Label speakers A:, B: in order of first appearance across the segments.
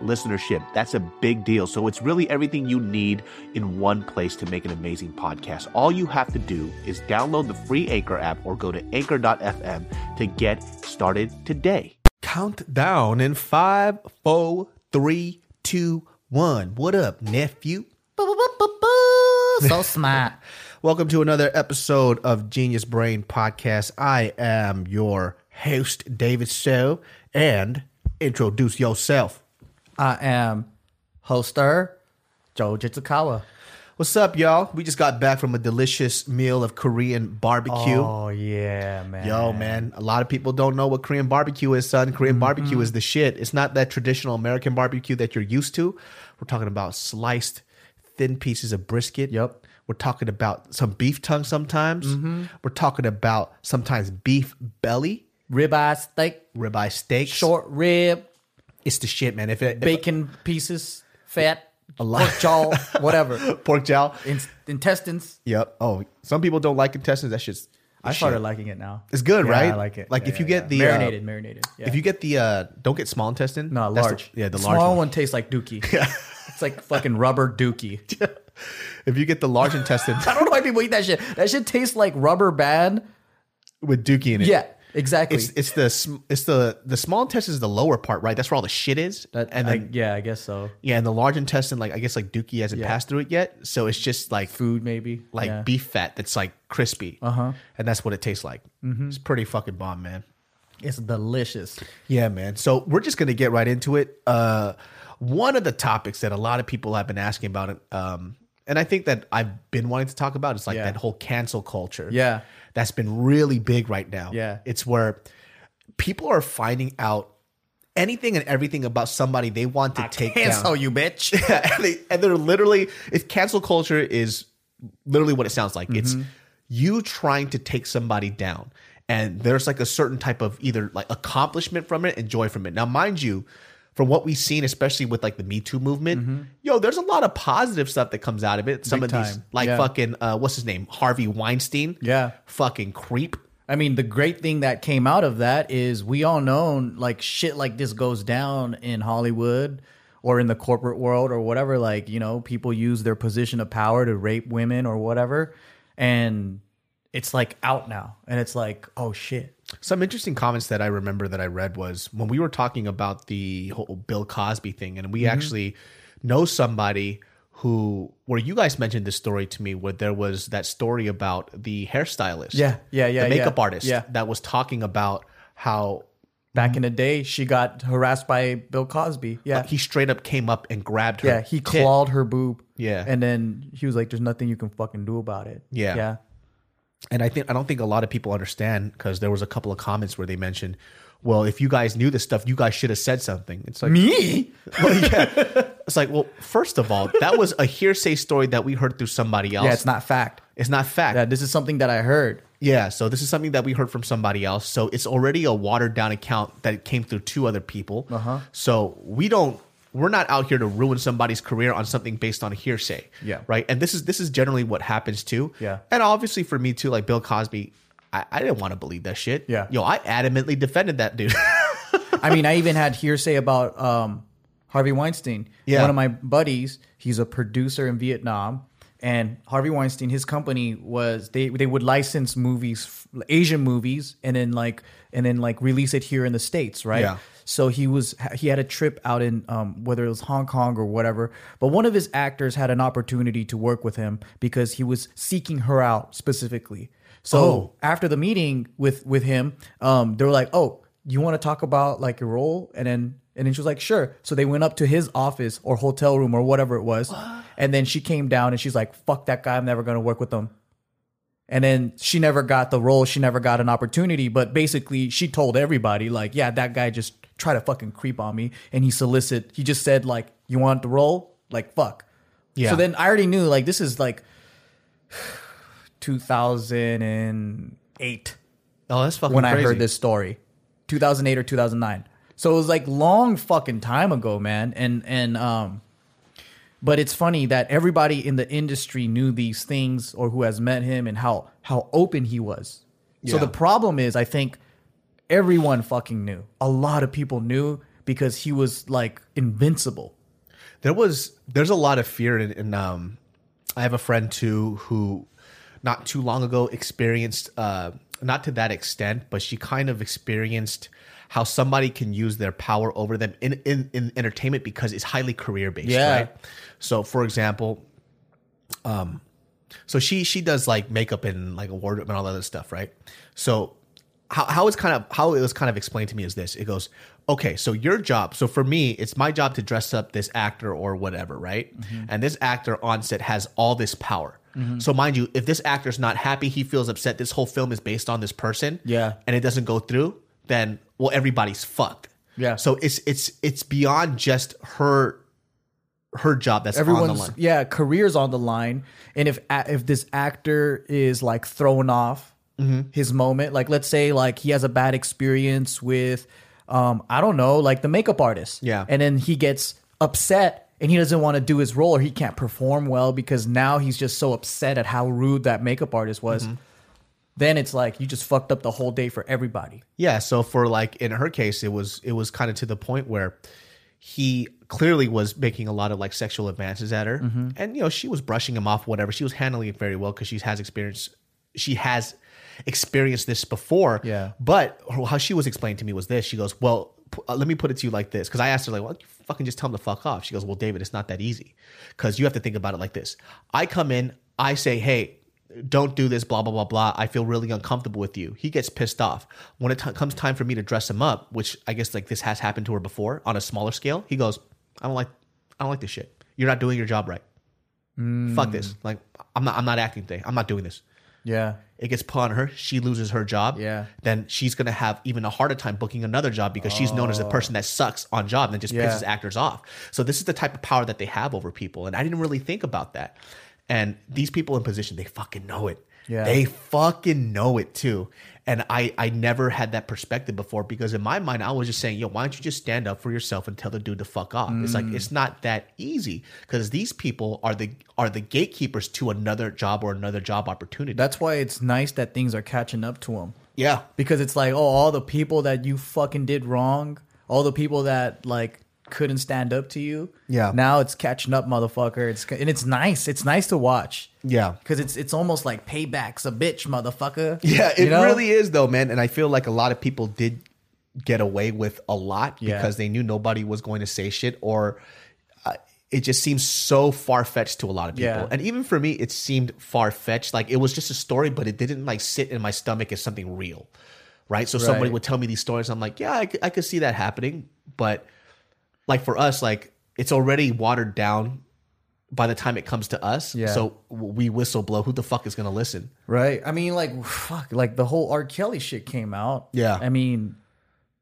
A: listenership. That's a big deal. So it's really everything you need in one place to make an amazing podcast. All you have to do is download the free Anchor app or go to anchor.fm to get started today.
B: Count down in five, four, three, two, one. What up, nephew?
C: So smart.
B: Welcome to another episode of Genius Brain Podcast. I am your host, David So, and introduce yourself.
C: I am hoster Joe Jitsukawa.
B: What's up, y'all? We just got back from a delicious meal of Korean barbecue.
C: Oh yeah, man.
B: Yo, man, a lot of people don't know what Korean barbecue is, son. Korean mm-hmm. barbecue is the shit. It's not that traditional American barbecue that you're used to. We're talking about sliced thin pieces of brisket.
C: Yep.
B: We're talking about some beef tongue sometimes. Mm-hmm. We're talking about sometimes beef belly,
C: Ribeye steak,
B: ribeye steak,
C: short rib,
B: It's the shit, man. If it if-
C: bacon pieces, fat,
B: A lot.
C: pork jaw, whatever,
B: pork jowl.
C: In- intestines.
B: Yep. Oh, some people don't like intestines. That shit's.
C: I started liking it now.
B: It's good,
C: Yeah,
B: right?
C: I like it.
B: Like
C: Yeah,
B: if you
C: yeah,
B: get the uh,
C: marinated, marinated. Yeah.
B: If you get the uh don't get small intestine.
C: no large,
B: The, yeah, the,
C: the
B: large
C: small
B: one.
C: one. tastes like dookie. Yeah. It's like fucking rubber dookie.
B: If you get the large intestine
C: I don't know why people eat that shit. That shit tastes like rubber band.
B: with dookie in it.
C: Yeah, exactly.
B: It's it's the it's the the small intestine is the lower part, right? That's where all the shit is.
C: That,
B: and
C: I, yeah, I guess so.
B: yeah, and the large intestine, like I guess like dookie hasn't
C: Yeah.
B: passed through it yet, so it's just like
C: Food maybe.
B: like
C: yeah.
B: beef fat that's like crispy. Uh
C: Uh-huh.
B: And that's what it tastes like.
C: Mm-hmm.
B: It's pretty fucking bomb, man.
C: It's delicious.
B: Yeah, man. So we're just gonna get right into it. Uh, one of the topics that a lot of people have been asking about um, and I think that I've been wanting to talk about is like
C: Yeah.
B: that whole cancel culture.
C: Yeah.
B: that's been really big right now.
C: Yeah.
B: it's where people are finding out anything and everything about somebody they want to take
C: Cancel
B: down.
C: you, bitch.
B: and, they, and they're literally, it's cancel culture is literally what it sounds like. It's mm-hmm. you trying to take somebody down. And there's like a certain type of either like accomplishment from it and joy from it. Now, mind you, from what we've seen, especially with like the Me Too movement, yo, there's a lot of positive stuff that comes out of it. Some
C: Big
B: of these, like
C: Yeah.
B: fucking, uh, what's his name? Harvey Weinstein.
C: Yeah.
B: Fucking creep.
C: I mean, the great thing that came out of that is we all know like shit like this goes down in Hollywood or in the corporate world or whatever. Like, you know, people use their position of power to rape women or whatever. And it's like out now. And it's like, oh shit.
B: Some interesting comments that I remember that I read was when we were talking about the whole Bill Cosby thing, and we
C: Mm-hmm.
B: actually know somebody who, where you guys mentioned this story to me, where there was that story about the hairstylist,
C: Yeah, yeah, yeah,
B: the makeup
C: yeah,
B: artist,
C: yeah.
B: that was talking about how
C: Back in the day, she got harassed by Bill Cosby. Yeah.
B: he straight up came up and grabbed her.
C: yeah, he clawed her boob.
B: Yeah.
C: And then he was like, there's nothing you can fucking do about it.
B: Yeah.
C: Yeah.
B: And I think I don't think a lot of people understand because there was a couple of comments where they mentioned, well, if you guys knew this stuff, you guys should have said something. It's like
C: Me?
B: Well, yeah. It's like, well, first of all, that was a hearsay story that we heard through somebody else.
C: Yeah, it's not fact.
B: It's not fact.
C: Yeah, this is something that I heard.
B: Yeah, so this is something that we heard from somebody else. So it's already a watered down account that came through two other people. Uh-huh. So we don't. We're not out here to ruin somebody's career on something based on hearsay.
C: Yeah.
B: Right. And this is this is generally what happens too.
C: Yeah.
B: And obviously for me too, like Bill Cosby, I, I didn't want to believe that shit.
C: Yeah.
B: Yo, I adamantly defended that dude.
C: I mean, I even had hearsay about um, Harvey Weinstein.
B: Yeah.
C: One of my buddies, he's a producer in Vietnam. And Harvey Weinstein, his company was they they would license movies, Asian movies, and then like and then like release it here in the states, right?
B: Yeah.
C: So he was he had a trip out in um, whether it was Hong Kong or whatever. But one of his actors had an opportunity to work with him because he was seeking her out specifically. So
B: Oh.
C: after the meeting with with him, um, they were like, "Oh, you want to talk about like your role?" And then and then she was like, "Sure." So they went up to his office or hotel room or whatever it was, and then she came down and she's like, "Fuck that guy! I'm never gonna work with him." And then she never got the role, she never got an opportunity, but basically she told everybody like, yeah, that guy just tried to fucking creep on me and he solicit he just said like, "You want the role?" Like, fuck.
B: Yeah.
C: So then I already knew like this is like 2008
B: Oh, that's fucking
C: when I heard this story. 2008 or 2009. So it was like long fucking time ago, man. And and um but it's funny that everybody in the industry knew these things or who has met him and how how open he was. So the problem is I think everyone fucking knew. A lot of people knew because he was like invincible.
B: there was there's a lot of fear in, in um i have a friend too who not too long ago experienced uh not to that extent but she kind of experienced how somebody can use their power over them in in, in entertainment because it's highly career based
C: Yeah.
B: right so for example um so she she does like makeup and like award and all that other stuff right so how, how it's kind of how it was kind of explained to me is this. It goes okay so your job so for me it's my job to dress up this actor or whatever right?
C: Mm-hmm.
B: and this actor on set has all this power. So mind you if this actor's not happy he feels upset this whole film is based on this person
C: Yeah.
B: and it doesn't go through then well everybody's fucked.
C: Yeah.
B: so it's it's it's beyond just her her job that's on the
C: everyone's
B: line.
C: yeah careers on the line. And if if this actor is like thrown off
B: Mm-hmm.
C: his moment like let's say like he has a bad experience with um i don't know like the makeup artist
B: Yeah.
C: and then he gets upset and he doesn't want to do his role or he can't perform well because now he's just so upset at how rude that makeup artist was
B: Mm-hmm.
C: then it's like you just fucked up the whole day for everybody
B: Yeah, so for like in her case, it was it was kind of to the point where he clearly was making a lot of like sexual advances at her,
C: Mm-hmm.
B: and you know she was brushing him off, whatever. She was handling it very well because she has experience. She has experienced this before.
C: Yeah.
B: But how she was explaining to me was this: she goes, "Well, p- uh, let me put it to you like this," because I asked her like, "Well, you fucking just tell him to fuck off." She goes, "Well, David, it's not that easy because you have to think about it like this. I come in, I say, hey." don't do this, blah, blah, blah, blah. I feel really uncomfortable with you. He gets pissed off. When it t- comes time for me to dress him up, which I guess like this has happened to her before on a smaller scale, he goes, I don't like, I don't like this shit. You're not doing your job right. Fuck this. Like, I'm not, I'm not acting today. I'm not doing this.
C: yeah
B: It gets put on her. She loses her job.
C: Yeah.
B: Then she's to have even a harder time booking another job because she's known as the person that sucks on job and just
C: Oh. Yeah.
B: pisses actors off. So this is the type of power that they have over people. And I didn't really think about that. And these people in position, they fucking know it.
C: Yeah.
B: They fucking know it too. And I, I never had that perspective before because in my mind, I was just saying, yo, why don't you just stand up for yourself and tell the dude to fuck off? It's like, mm. it's not that easy because these people are the, are the gatekeepers to another job or another job opportunity.
C: that's why it's nice that things are catching up to him
B: yeah.
C: because it's like oh all the people that you fucking did wrong all the people that like couldn't stand up to you
B: Yeah.
C: now it's catching up motherfucker it's and it's nice it's nice to watch
B: Yeah.
C: because it's it's almost like payback's a bitch motherfucker
B: Yeah, it
C: You know?
B: really is though, man. And I feel like a lot of people did get away with a lot
C: Yeah.
B: because they knew nobody was going to say shit or uh, it just seems so far fetched to a lot of people.
C: Yeah.
B: And even for me, it seemed far fetched. Like it was just a story, but it didn't like sit in my stomach as something real. Right. So somebody would tell me these stories. I'm like, yeah, I I could see that happening. But like for us, like it's already watered down by the time it comes to us.
C: Yeah.
B: So we whistle blow. Who the fuck is going to listen?
C: right i mean like fuck like the whole r kelly shit came out
B: Yeah.
C: i mean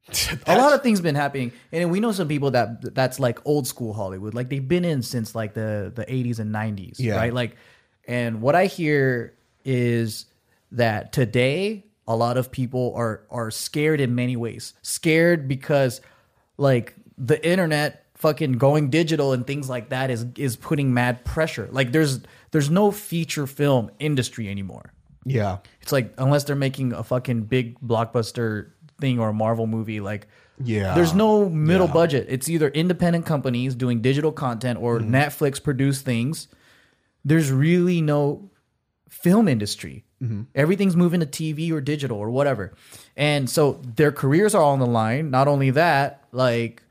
C: a lot of things been happening and we know some people that that's like old school hollywood like they've been in since like the the 80s and 90s
B: Yeah.
C: right like and what i hear is that today a lot of people are are scared in many ways scared because like the internet fucking going digital and things like that is is putting mad pressure like there's there's no feature film industry anymore
B: Yeah.
C: it's like unless they're making a fucking big blockbuster thing or a Marvel movie, like
B: Yeah.
C: there's no middle
B: Yeah.
C: budget. It's either independent companies doing digital content or
B: Mm-hmm.
C: Netflix produced things. There's really no film industry.
B: Mm-hmm.
C: Everything's moving to TV or digital or whatever. And so their careers are all on the line. Not only that, like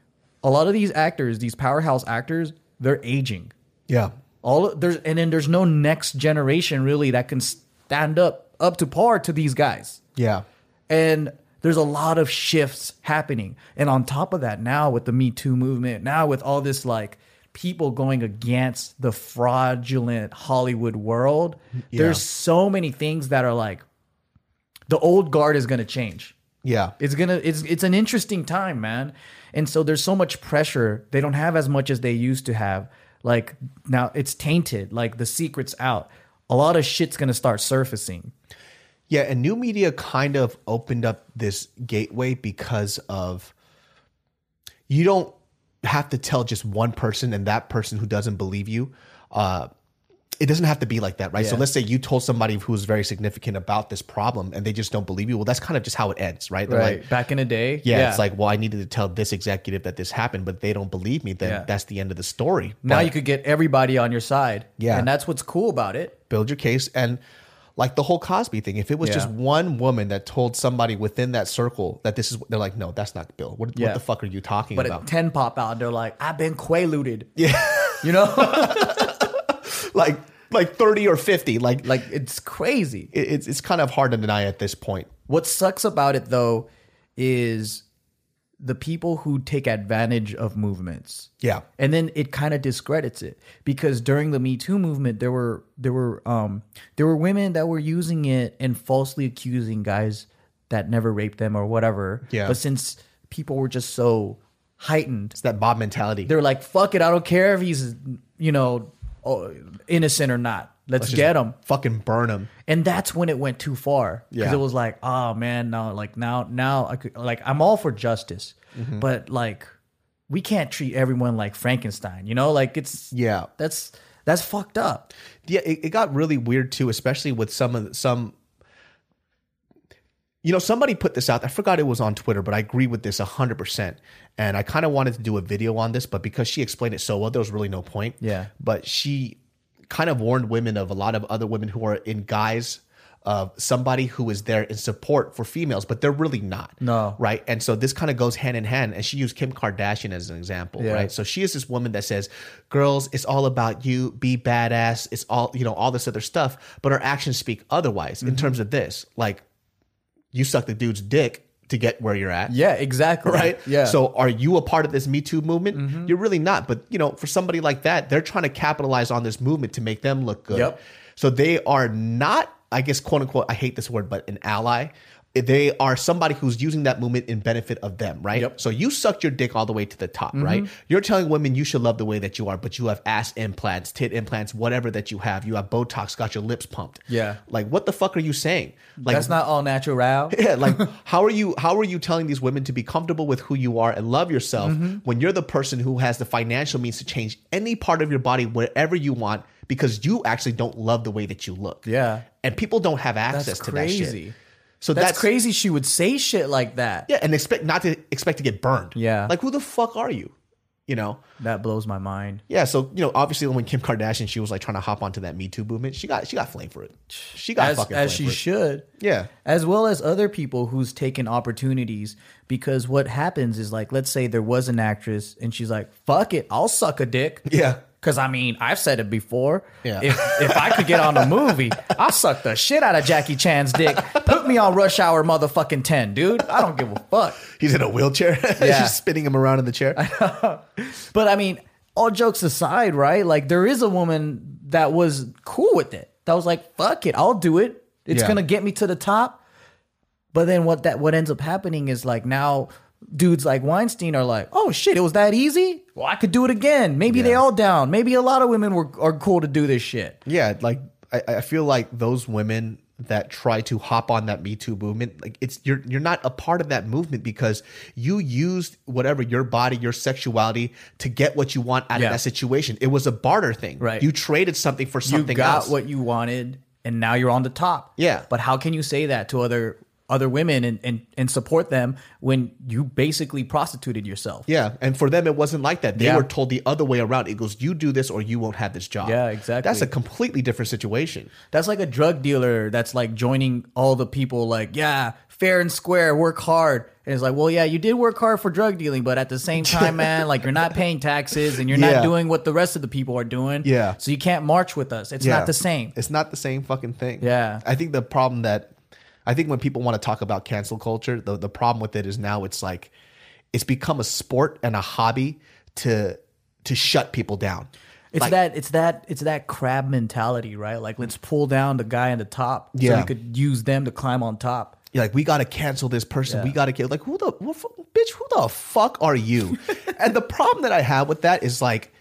C: a lot of these actors, these powerhouse actors, they're aging
B: Yeah.
C: all there's and then there's no next generation really that can stand up up to par to these guys
B: Yeah.
C: and there's a lot of shifts happening and on top of that now with the me too movement now with all this like people going against the fraudulent Hollywood world. There's so many things that are like the old guard is going to change.
B: Yeah.
C: It's gonna it's it's an interesting time, man. And so there's so much pressure. They don't have as much as they used to have. Like now it's tainted. Like the secret's out. A lot of shit's gonna start surfacing.
B: Yeah, and new media kind of opened up this gateway because of you don't have to tell just one person and that person who doesn't believe you. Uh, it doesn't have to be like that, right? So let's say you told somebody who's very significant about this problem and they just don't believe you. Well, that's kind of just how it ends, right? They're like,
C: Back in a day.
B: yeah, it's like, well, I needed to tell this executive that this happened, but they don't believe me. Then
C: Yeah.
B: that's the end of the story.
C: now
B: But-
C: you could get everybody on your side.
B: Yeah.
C: And that's what's cool about it.
B: build your case and like the whole Cosby thing. If it was
C: Yeah.
B: just one woman that told somebody within that circle that this is, they're like, no, that's not Bill. What,
C: Yeah.
B: what the fuck are you talking
C: But
B: about?
C: at 10 pop out, they're like, I've been quaaluded. Yeah. You know?
B: like, like thirty or fifty. Like, like
C: like it's crazy.
B: it- it's it's kind of hard to deny at this point.
C: What sucks about it though is the people who take advantage of movements.
B: Yeah,
C: And then it kind of discredits it because during the Me Too movement there were there were um there were women that were using it and falsely accusing guys that never raped them or whatever.
B: Yeah.
C: But since people were just so heightened,
B: it's that Bob mentality.
C: they're like, "Fuck it, I don't care if he's you know oh, innocent or not. Let's,
B: Just
C: get them.
B: Fucking burn them.
C: and that's when it went too far because
B: Yeah.
C: it was like oh man now like now now i could like i'm all for justice
B: Mm-hmm.
C: but like we can't treat everyone like frankenstein you know like it's
B: Yeah.
C: that's that's fucked up
B: Yeah, it, it got really weird too, especially with some of the, some. You know, somebody put this out. I forgot it was on Twitter, but I agree with this hundred percent. And I kind of wanted to do a video on this, but because she explained it so well, there was really no point.
C: Yeah.
B: But she kind of warned women of a lot of other women who are in guys of somebody who is there in support for females, but they're really not.
C: No.
B: Right. And so this kind of goes hand in hand. And she used Kim Kardashian as an example.
C: Yeah.
B: Right. So she is this woman that says, girls, it's all about you, be badass. It's all, you know, all this other stuff. But her actions speak otherwise
C: Mm-hmm.
B: in terms of this. Like, you suck the dude's dick to get where you're at.
C: yeah exactly
B: Right.
C: yeah Mm-hmm.
B: So are you a part of this Me Too movement? You're really not. But you know, for somebody like that, they're trying to capitalize on this movement to make them look good.
C: Yep.
B: So they are not, I guess, quote unquote, I hate this word, but an ally. They are somebody who's using that movement in benefit of them, right?
C: Yep. Mm-hmm.
B: So you sucked your dick all the way to the top, right? You're telling women you should love the way that you are, but you have ass implants, tit implants, whatever that you have. You have Botox, got your lips pumped.
C: Yeah.
B: Like, what the fuck are you saying? Like,
C: that's not all natural
B: yeah, like how are you how are you telling these women to be comfortable with who you are and love yourself
C: Mm-hmm.
B: when you're the person who has the financial means to change any part of your body wherever you want because you actually don't love the way that you look.
C: Yeah.
B: And people don't have access to that shit. So
C: that's,
B: that's,
C: crazy she would say shit like that
B: Yeah, and expect not to expect to get burned.
C: Yeah.
B: Like who the fuck are you? You know?
C: that blows my mind
B: Yeah, so you know, obviously when Kim Kardashian she was like trying to hop onto that Me Too movement, she got she got flame for it. She got
C: as,
B: fucking
C: as she
B: for it.
C: should
B: Yeah.
C: as well as other people who's taken opportunities because what happens is like let's say there was an actress and she's like fuck it i'll suck a dick
B: Yeah.
C: because i mean i've said it before
B: Yeah.
C: if, if i could get on a movie i'll suck the shit out of jackie chan's dick put me on rush hour motherfucking 10 dude. I don't give a fuck.
B: He's in a wheelchair.
C: Yeah.
B: She's spinning him around in the chair.
C: but i mean all jokes aside right like there is a woman that was cool with it that was like fuck it i'll do it. It's
B: Yeah.
C: gonna get me to the top. But then what that what ends up happening is like now dudes like weinstein are like oh shit it was that easy? Well i could do it again. Maybe they all down. Maybe a lot of women were are cool to do this shit.
B: Yeah, like I, I feel like those women that try to hop on that Me Too movement, like it's you're you're not a part of that movement because you used whatever your body, your sexuality to get what you want out
C: Yeah.
B: of that situation. It was a barter thing.
C: Right.
B: You traded something for something.
C: you got
B: else.
C: what you wanted and now you're on the top
B: Yeah.
C: but how can you say that to other other women and and, and support them when you basically prostituted yourself
B: yeah, and for them it wasn't like that. They
C: Yeah.
B: were told the other way around. It goes, you do this or you won't have this job.
C: Yeah, exactly.
B: That's a completely different situation.
C: That's like a drug dealer that's like joining all the people like, yeah, fair and square, work hard. And it's like, well, yeah, you did work hard for drug dealing, but at the same time, man, like you're not paying taxes and you're
B: Yeah.
C: not doing what the rest of the people are doing.
B: Yeah.
C: So you can't march with us. It's
B: Yeah.
C: not the same.
B: It's not the same fucking thing.
C: Yeah.
B: I think the problem that I think when people want to talk about cancel culture, the, the problem with it is now it's like it's become a sport and a hobby to to shut people down.
C: It's
B: Like-
C: that it's that it's that crab mentality, right? Like let's pull down the guy on the top so
B: Yeah.
C: we could use them to climb on top.
B: You're like, we got to cancel this person.
C: Yeah.
B: We got to get Like, who the what, bitch? Who the fuck are you? and the problem that I have with that is like,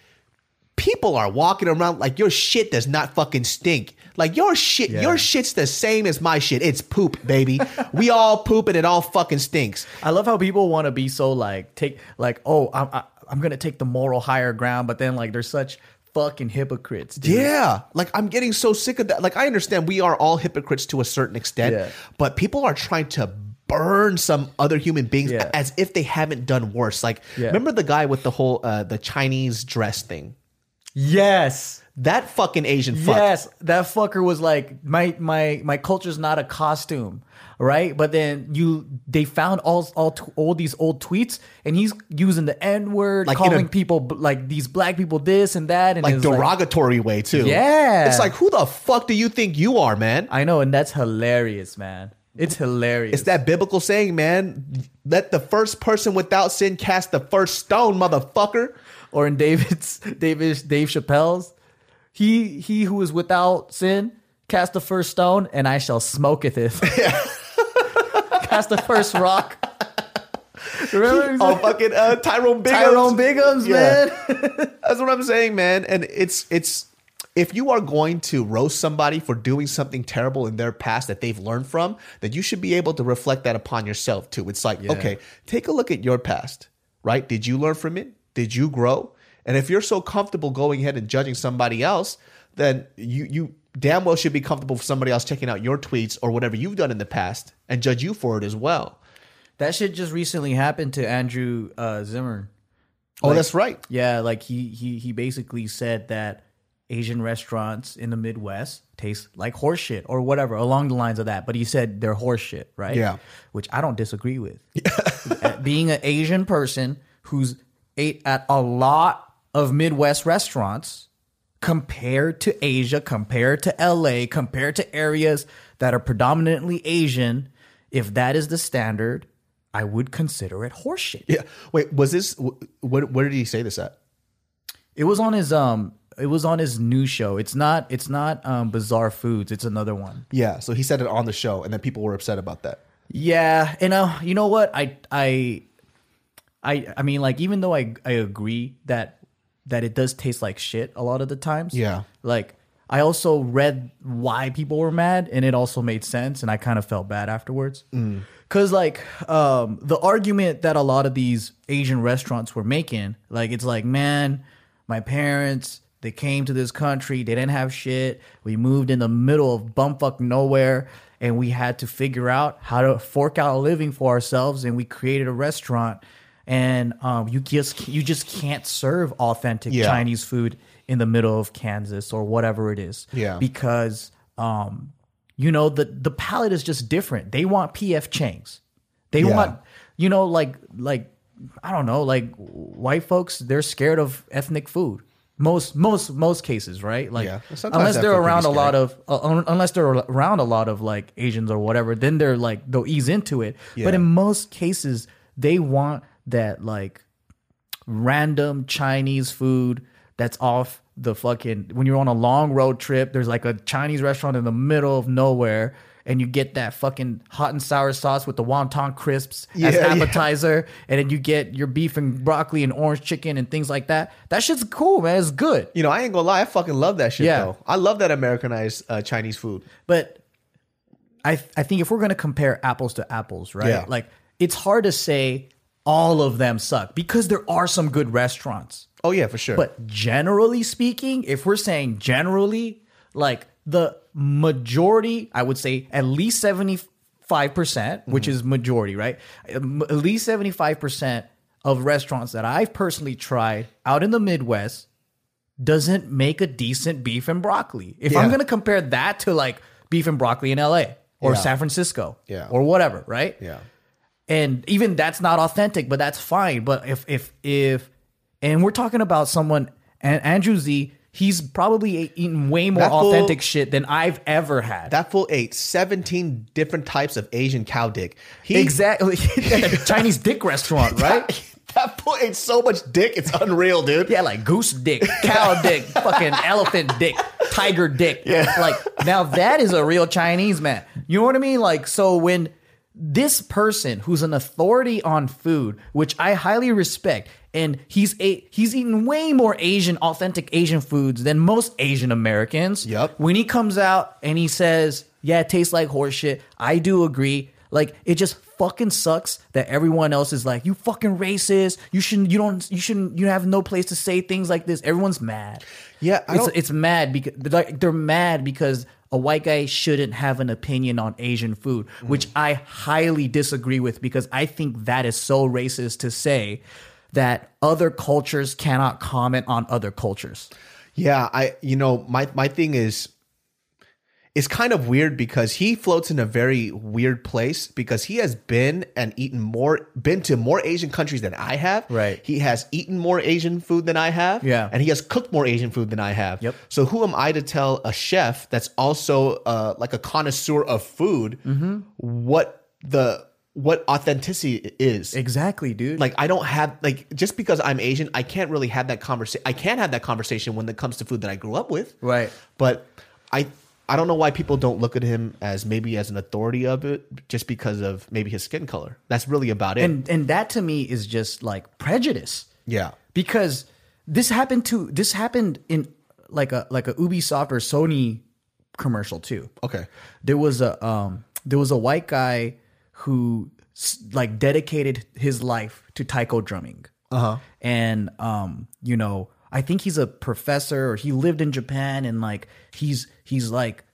B: people are walking around like your shit does not fucking stink. Like your shit,
C: Yeah.
B: your shit's the same as my shit. It's poop, baby. we all poop and it all fucking stinks.
C: I love how people want to be so like take like oh I'm I, I'm gonna take the moral higher ground, but then like they're such fucking hypocrites. Dude.
B: Yeah, like I'm getting so sick of that. Like I understand we are all hypocrites to a certain extent,
C: Yeah.
B: but people are trying to burn some other human beings
C: Yeah.
B: as if they haven't done worse. Like
C: Yeah.
B: remember the guy with the whole uh, the Chinese dress thing?
C: Yes.
B: That fucking Asian fuck.
C: Yes, that fucker was like my my my culture's not a costume, right? But then you they found all all t- all these old tweets, and he's using the n word,
B: Like in
C: calling
B: a-
C: people b- like these black people this and that, and
B: Like
C: it's
B: derogatory way too.
C: Yeah.
B: It's like who the fuck do you think you are, man?
C: I know, and that's hilarious, man. It's hilarious.
B: It's that biblical saying, man. Let the first person without sin cast the first stone, motherfucker.
C: Or in David's David Dave Chappelle's, he he who is without sin cast the first stone, and I shall smoketh it. cast the first rock. Remember?
B: Oh, fucking uh, Tyrone Biggums.
C: Tyrone Biggums,
B: Yeah.
C: man.
B: That's what I'm saying, man. And it's it's if you are going to roast somebody for doing something terrible in their past that they've learned from, then you should be able to reflect that upon yourself too. It's like, okay, take a look at your past, right? Did you learn from it? Did you grow? And if you're so comfortable going ahead and judging somebody else, then you you damn well should be comfortable for somebody else checking out your tweets or whatever you've done in the past and judge you for it as well.
C: That shit just recently happened to Andrew uh, Zimmern.
B: Oh, that's right.
C: Yeah, like he he he basically said that Asian restaurants in the Midwest taste like horseshit or whatever along the lines of that. But he said they're horseshit, right?
B: Yeah.
C: Which I don't disagree with. Being an Asian person who's ate at a lot of Midwest restaurants compared to Asia, compared to LA, compared to areas that are predominantly Asian, if that is the standard, I would consider it horseshit.
B: Yeah. Wait, was this what? where, did he say this at?
C: It was on his um it was on his new show. It's not it's not um Bizarre Foods, it's another one.
B: Yeah, so he said it on the show, and then people were upset about that.
C: Yeah, and uh, you know what? I I I I mean like even though I I agree that that it does taste like shit a lot of the times.
B: Yeah.
C: Like I also read why people were mad and it also made sense and I kind of felt bad afterwards. Cuz like um the argument that a lot of these Asian restaurants were making, like it's like, man, my parents they came to this country, they didn't have shit. We moved in the middle of bumfuck nowhere and we had to figure out how to fork out a living for ourselves and we created a restaurant and um, you just you just can't serve authentic
B: Yeah.
C: Chinese food in the middle of Kansas or whatever it is.
B: Yeah.
C: Because um, you know the the palate is just different. They want PF Chang's. They
B: Yeah.
C: want you know like like I don't know like white folks they're scared of ethnic food. Most most most cases, right? Like
B: Yeah.
C: Unless they're
B: food can be
C: around a lot of uh, unless they're around a lot of like Asians or whatever, then they're like they'll ease into it.
B: Yeah.
C: But in most cases, they want that like random Chinese food that's off the fucking when you're on a long road trip, there's like a Chinese restaurant in the middle of nowhere and you get that fucking hot and sour sauce with the wonton crisps as
B: Yeah, yeah.
C: appetizer and then you get your beef and broccoli and orange chicken and things like that. That shit's cool, man. It's good.
B: You know, I ain't gonna lie, I fucking love that shit
C: Yeah.
B: though. I love that Americanized uh, Chinese food.
C: But I I think if we're gonna compare apples to apples, right?
B: Yeah.
C: Like it's hard to say all of them suck because there are some good restaurants.
B: Oh yeah, for sure.
C: But generally speaking, if we're saying generally, like the majority, I would say at least 75%, percent which mm-hmm. is majority, right? At least 75% of restaurants that I've personally tried out in the Midwest doesn't make a decent beef and broccoli. If I'm going to compare that to like beef and broccoli in LA or
B: Yeah.
C: San Francisco
B: Yeah.
C: or whatever, right?
B: yeah,
C: and even that's not authentic but that's fine but if if if and we're talking about someone and andrew z he's probably eaten way more
B: That fool-
C: authentic shit than I've ever had.
B: That fool ate 17 different types of Asian cow dick. He,
C: exactly at the Chinese dick restaurant, right?
B: That fool ate so much dick, it's unreal, dude.
C: Yeah, like goose dick, cow dick, fucking elephant dick, tiger dick.
B: Yeah.
C: Like now that is a real Chinese man. You know what I mean? Like so when this person who's an authority on food, which I highly respect, and he's a he's eaten way more Asian, authentic Asian foods than most Asian Americans.
B: Yup.
C: When he comes out and he says, "Yeah, it tastes like horseshit," I do agree. Like it just fucking sucks that everyone else is like, "You fucking racist. You shouldn't. You don't. You shouldn't. You have no place to say things like this." Everyone's mad.
B: Yeah, I
C: it's it's mad because like they're mad because a white guy shouldn't have an opinion on Asian food, which mm. I highly disagree with because I think that is so racist to say that other cultures cannot comment on other cultures.
B: Yeah, I you know, my my thing is it's kind of weird because he floats in a very weird place because he has been and eaten more been to more Asian countries than I have.
C: Right.
B: He has eaten more Asian food than I have.
C: Yeah.
B: And he has cooked more Asian food than I have.
C: Yep.
B: So who am I to tell a chef that's also uh, like a connoisseur of food
C: Mm-hmm.
B: what the what authenticity is?
C: Exactly, dude.
B: like I don't have like just because I'm Asian, I can't really have that conversation. I can't have that conversation when it comes to food that I grew up with.
C: Right.
B: But I I don't know why people don't look at him as maybe as an authority of it just because of maybe his skin color. That's really about it.
C: and and that to me is just like prejudice.
B: yeah.
C: because this happened to this happened in like a like a Ubisoft or Sony commercial too.
B: Okay.
C: There was a um there was a white guy who like dedicated his life to taiko drumming. Uh-huh. And um you know, I think he's a professor or he lived in Japan and like he's he's like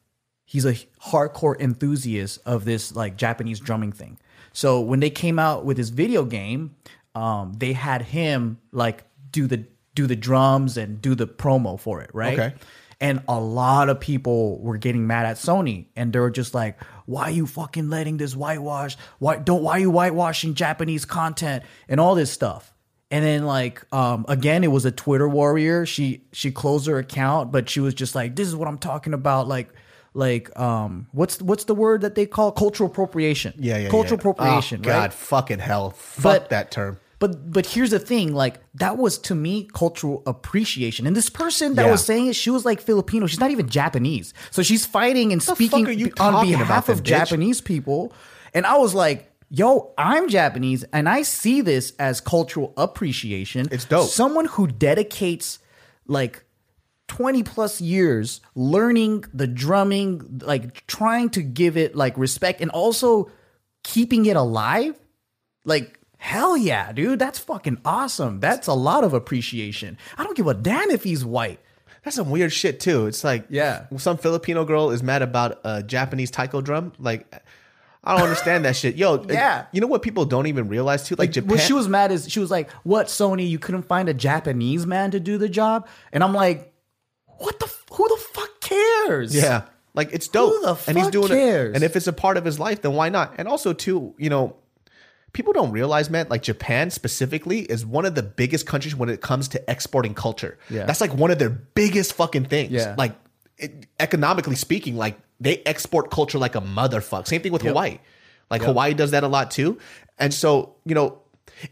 C: he's a hardcore enthusiast of this like Japanese drumming thing. So when they came out with this video game, um, they had him like do the do the drums and do the promo for it, right?
B: Okay.
C: And a lot of people were getting mad at Sony, and they were just like, "Why are you fucking letting this whitewash? Why don't? Why are you whitewashing Japanese content and all this stuff?" And then like um, again, it was a Twitter warrior. She she closed her account, but she was just like, "This is what I'm talking about." Like like um, what's what's the word that they call cultural appropriation?
B: Yeah, yeah.
C: cultural
B: yeah.
C: appropriation.
B: Oh, God,
C: right?
B: fucking hell. Fuck
C: But-
B: that term.
C: But but here's the thing, like that was to me cultural appreciation. And this person that
B: Yeah.
C: was saying it, she was like Filipino. She's not even Japanese. So she's fighting and
B: the
C: speaking on behalf
B: about
C: of
B: bitch?
C: Japanese people. And I was like, yo, I'm Japanese and I see this as cultural appreciation.
B: It's dope.
C: Someone who dedicates like 20 plus years learning the drumming, like trying to give it like respect and also keeping it alive. Like, hell yeah, dude. That's fucking awesome. That's a lot of appreciation. I don't give a damn if he's white.
B: That's some weird shit too. It's like
C: Yeah.
B: some Filipino girl is mad about a Japanese taiko drum. Like I don't understand that shit. Yo,
C: Yeah.
B: you know what people don't even realize too? Like, Japan.
C: What she was mad is she was like, "What Sony? You couldn't find a Japanese man to do the job?" And I'm like, "What the? Who the fuck cares?"
B: Yeah. Like it's dope.
C: who the
B: and he's
C: fuck
B: doing
C: cares?
B: it. And if it's a part of his life, then why not? And also too, you know, people don't realize, man, like Japan specifically is one of the biggest countries when it comes to exporting culture.
C: Yeah.
B: That's like one of their biggest fucking things.
C: Yeah.
B: Like it, economically speaking, like they export culture like a motherfucker. Same thing with Hawaii. Like Hawaii does that a lot too. And so, you know,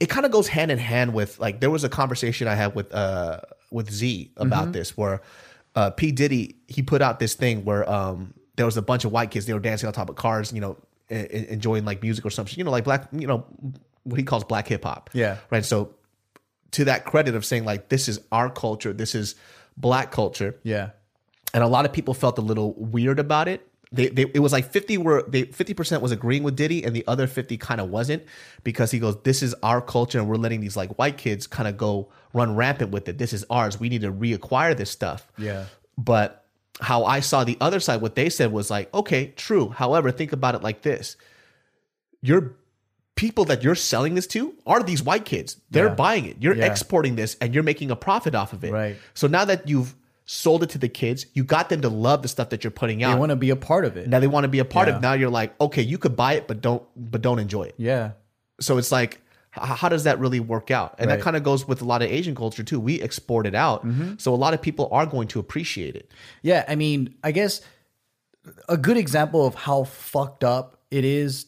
B: it kind of goes hand in hand with like there was a conversation I had with uh with Z about this where uh P Diddy he put out this thing where um there was a bunch of white kids they were dancing on top of cars, you know, enjoying like music or something, you know, like black, you know, what he calls black hip hop.
C: Yeah.
B: Right. So to that credit of saying like this is our culture, this is black culture
C: yeah,
B: and a lot of people felt a little weird about it. They, they it was like 50 were they 50% was agreeing with Diddy and the other 50 kind of wasn't because he goes this is our culture and we're letting these like white kids kind of go run rampant with it. This is ours. We need to reacquire this stuff.
C: Yeah.
B: But how I saw the other side what they said was like okay, true. However, think about it like this. Your people that you're selling this to are these white kids. They're
C: Yeah.
B: buying it. You're
C: Yeah.
B: exporting this and you're making a profit off of it.
C: Right.
B: So now that you've sold it to the kids, you got them to love the stuff that you're putting out.
C: they want to be a part of it.
B: now they want to be a part
C: Yeah.
B: of. Now you're like, okay, you could buy it, but don't but don't enjoy it.
C: yeah,
B: So it's like, how does that really work out? And
C: Right.
B: that kind of goes with a lot of Asian culture too. We export it out, so a lot of people are going to appreciate it.
C: Yeah, I mean, I guess a good example of how fucked up it is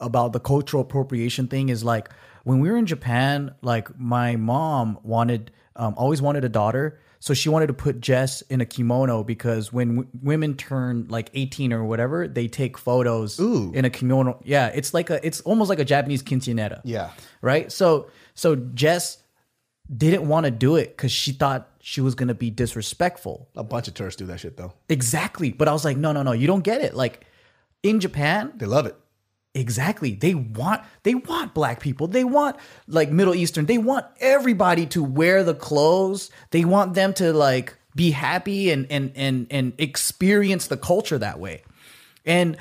C: about the cultural appropriation thing is like when we were in Japan, like my mom wanted, um, always wanted a daughter. So she wanted to put Jess in a kimono because when w- women turn like 18 or whatever, they take photos
B: Ooh.
C: in a kimono. Yeah, it's like a, it's almost like a Japanese quinceanera
B: Yeah.
C: right? So so Jess didn't want to do it because she thought she was gonna be disrespectful.
B: A bunch of tourists do that shit though.
C: Exactly. But I was like, no, no, no, you don't get it. Like in Japan,
B: They love it.
C: Exactly. They want they want black people. They want like Middle Eastern. They want everybody to wear the clothes. They want them to like be happy and and and and experience the culture that way. And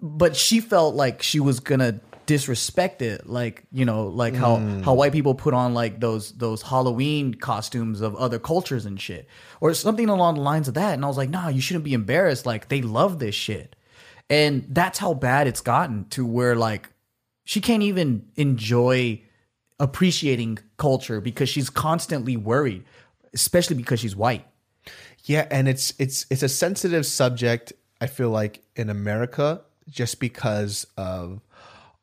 C: but she felt like she was gonna disrespect it like you know like how mm. how white people put on like those those halloween costumes of other cultures and shit or something along the lines of that and i was like nah you shouldn't be embarrassed like they love this shit and that's how bad it's gotten to where like she can't even enjoy appreciating culture because she's constantly worried especially because she's white
B: Yeah, and it's it's it's a sensitive subject. I feel like in America, just because of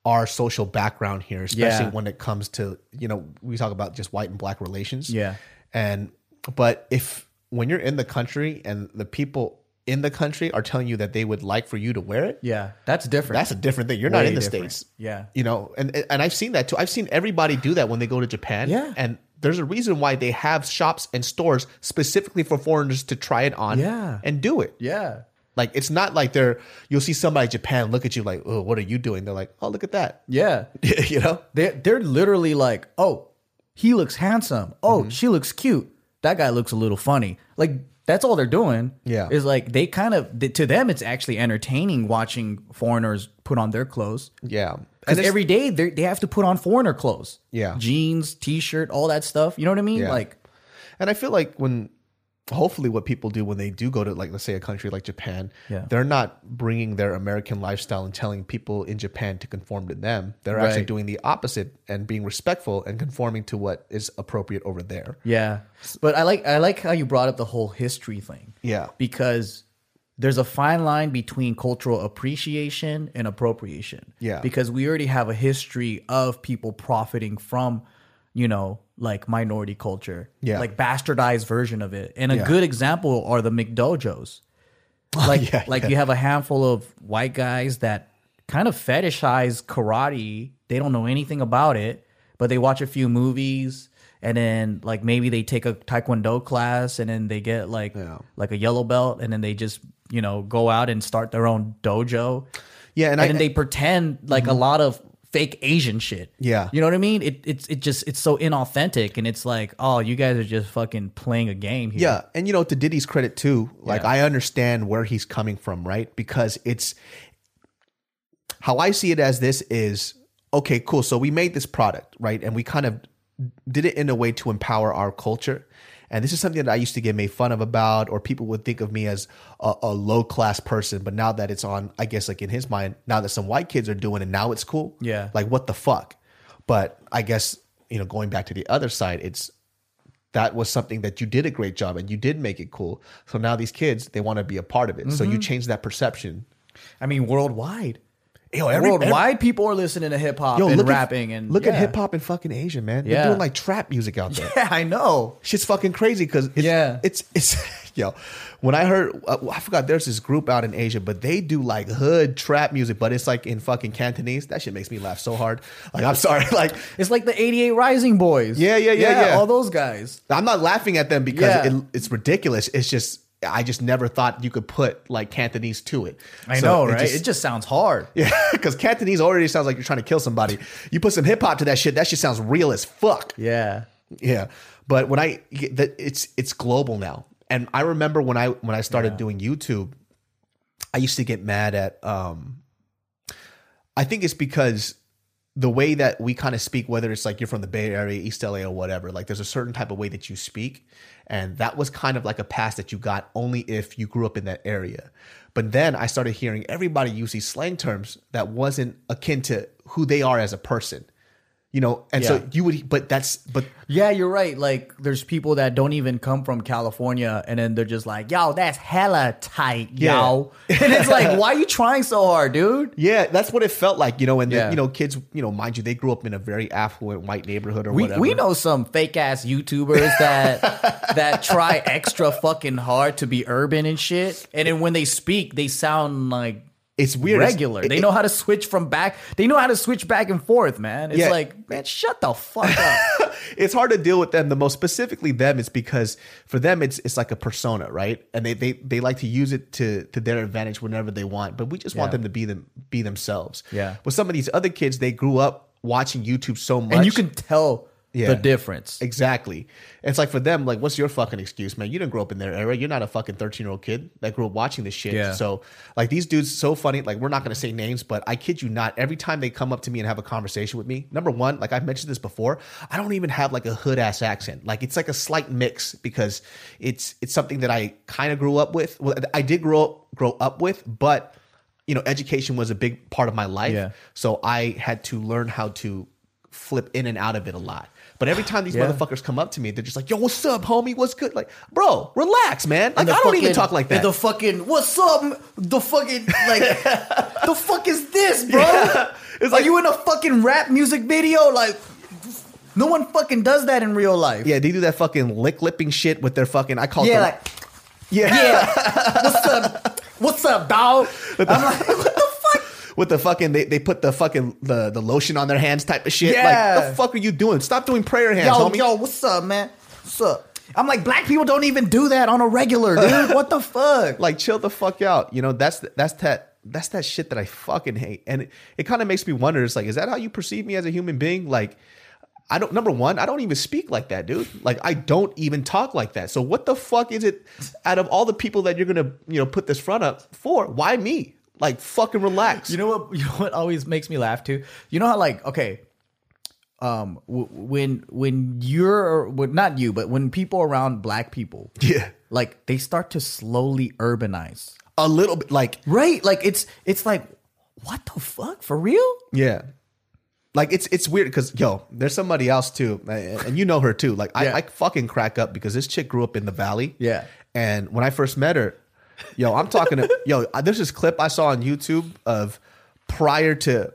B: our social background here, especially
C: Yeah.
B: when it comes to you know we talk about just white and black relations.
C: Yeah.
B: and but if when you're in the country and the people in the country are telling you that they would like for you to wear it,
C: yeah that's different
B: that's a different thing. You're not in the
C: different.
B: states.
C: Yeah.
B: You know, and and I've seen that too. I've seen everybody do that when they go to Japan.
C: Yeah.
B: And there's a reason why they have shops and stores specifically for foreigners to try it on
C: Yeah.
B: and do it.
C: yeah
B: Like it's not like they're you'll see somebody in Japan look at you like, oh, what are you doing? They're like, oh, look at that.
C: yeah
B: you know?
C: They're they're literally like, oh, he looks handsome. Oh,
B: Mm-hmm.
C: she looks cute. That guy looks a little funny. Like that's all they're doing.
B: Yeah.
C: is like they kind of to them it's actually entertaining watching foreigners put on their clothes.
B: Yeah.
C: Because every day they they have to put on foreigner clothes.
B: Yeah.
C: jeans, t-shirt, all that stuff. You know what I mean?
B: Yeah.
C: Like,
B: And I feel like when hopefully what people do when they do go to like let's say a country like Japan,
C: Yeah.
B: they're not bringing their American lifestyle and telling people in Japan to conform to them. They're actually doing the opposite and being respectful and conforming to what is appropriate over there.
C: yeah. But I like I like how you brought up the whole history thing.
B: Yeah.
C: because there's a fine line between cultural appreciation and appropriation.
B: Yeah.
C: Because we already have a history of people profiting from, you know, like minority culture.
B: Yeah.
C: Like bastardized version of it. And a
B: Yeah.
C: good example are the McDojos. Oh, like
B: Yeah,
C: like
B: yeah.
C: you have a handful of white guys that kind of fetishize karate. They don't know anything about it, but they watch a few movies and then like maybe they take a taekwondo class and then they get like like a yellow belt and then they just, you know, go out and start their own dojo.
B: Yeah, and,
C: And,
B: I
C: then they pretend like a mm-hmm. lot of fake Asian shit.
B: Yeah.
C: You know what I mean? It it's it just it's so inauthentic and it's like, oh, you guys are just fucking playing a game here.
B: Yeah, and you know, to Diddy's credit too, like
C: Yeah.
B: I understand where he's coming from, right? Because it's how I see it as this is okay, cool. So we made this product, right? And we kind of did it in a way to empower our culture. And this is something that I used to get made fun of about, or people would think of me as a, a low class person. But now that it's on, I guess, like in his mind, now that some white kids are doing it, now it's cool.
C: Yeah.
B: Like, what the fuck? But I guess, you know, going back to the other side, it's that was something that you did a great job and you did make it cool. So now these kids, they want to be a part of it. So
C: Mm-hmm.
B: you change that perception.
C: I mean worldwide.
B: Yo, every-
C: worldwide people are listening to hip hop and rapping
B: at,
C: and
B: look at hip hop in fucking Asia, man. They're
C: Yeah.
B: doing like trap music out there.
C: Yeah, I know.
B: Shit's fucking crazy because it's,
C: Yeah.
B: it's it's yo. When I heard, uh, I forgot there's this group out in Asia, but they do like hood trap music, but it's like in fucking Cantonese. That shit makes me laugh so hard. Like I'm sorry, like
C: It's like the 88 Rising Boys.
B: Yeah, yeah, yeah, yeah.
C: All those guys.
B: I'm not laughing at them because
C: Yeah.
B: it, it's ridiculous. It's just I just never thought you could put like Cantonese to it.
C: I
B: So
C: know,
B: it
C: right?
B: just-
C: it just sounds hard.
B: Yeah, because Cantonese already sounds like you're trying to kill somebody. You put some hip hop to that shit, that shit sounds real as fuck.
C: Yeah.
B: Yeah, but when I that it's it's global now, and I remember when I when I started doing YouTube, I used to get mad at. um I think it's because the way that we kind of speak, whether it's like you're from the Bay Area, East LA, or whatever, like there's a certain type of way that you speak, and that was kind of like a pass that you got only if you grew up in that area. But then I started hearing everybody use these slang terms that wasn't akin to who they are as a person. You know, and
C: Yeah.
B: so you would, but that's, but
C: Yeah, you're right. Like, there's people that don't even come from California, and then they're just like, "Yo, that's hella tight, yo." And it's like, why are you trying so hard, dude?
B: yeah, that's what it felt like, you know, and
C: Yeah.
B: the, you know, kids, you know, mind you, they grew up in a very affluent white neighborhood or
C: We
B: whatever.
C: we know some fake ass YouTubers that that try extra fucking hard to be urban and shit, and then when they speak, they sound like
B: it's weird. It's-
C: regular.
B: it-
C: they know how to switch from back. They know how to switch back and forth, man. It's
B: Yeah.
C: like, man, shut the fuck up.
B: it's hard to deal with them. The most specifically them is because for them it's it's like a persona, right? And they they, they like to use it to to their advantage whenever they want. But we just want them to be them be themselves.
C: Yeah.
B: With some of these other kids, they grew up watching YouTube so much,
C: and you can tell
B: Yeah.
C: the difference.
B: exactly. It's like for them, like, what's your fucking excuse, man? You didn't grow up in their era. You're not a fucking 13 year old kid that grew up watching this shit.
C: Yeah.
B: So like these dudes, so funny. Like we're not gonna say names, but I kid you not. Every time they come up to me and have a conversation with me, number one, like I've mentioned this before, I don't even have like a hood ass accent. Like it's like a slight mix because it's it's something that I kind of grew up with. Well, I did grow up grow up with, but you know, education was a big part of my life.
C: Yeah.
B: So I had to learn how to flip in and out of it a lot. But every time these
C: Yeah.
B: motherfuckers come up to me, they're just like, "Yo, what's up, homie? What's good?" Like, bro, relax, man. Like, I don't even talk like that.
C: The fucking what's up? The fucking like the fuck is this, bro?
B: It's
C: Are
B: like-
C: you in a fucking rap music video? Like no one fucking does that in real life.
B: yeah, they do that fucking lick lipping shit with their fucking. I call it
C: Yeah,
B: the-
C: like
B: yeah,
C: yeah. what's up? What's up, dog? I'm like, what the fuck?
B: With the fucking they, they put the fucking the, the lotion on their hands type of shit.
C: Yeah.
B: Like, the fuck are you doing? Stop doing prayer hands,
C: Yo,
B: homie.
C: yo, what's up, man? What's up? I'm like, black people don't even do that on a regular, dude. What the fuck?
B: like chill the fuck out. You know, that's that's that that's that shit that I fucking hate. And it, it kind of makes me wonder, it's like, is that how you perceive me as a human being? Like I don't number one, I don't even speak like that, dude. Like I don't even talk like that. So what the fuck is it out of all the people that you're gonna, you know, put this front up for? Why me? Like fucking relax.
C: You know what? You know what always makes me laugh too. You know how like okay, um, w- when when you're well, not you, but when people around black people,
B: yeah.
C: like they start to slowly urbanize,
B: A little bit like
C: right? Like it's it's like what the fuck for real?
B: Yeah. Like it's it's weird because yo, there's somebody else too, and you know her too. Like
C: Yeah.
B: I, I fucking crack up because this chick grew up in the valley.
C: Yeah.
B: And when I first met her, yo, I'm talking to yo. There's this clip I saw on YouTube of prior to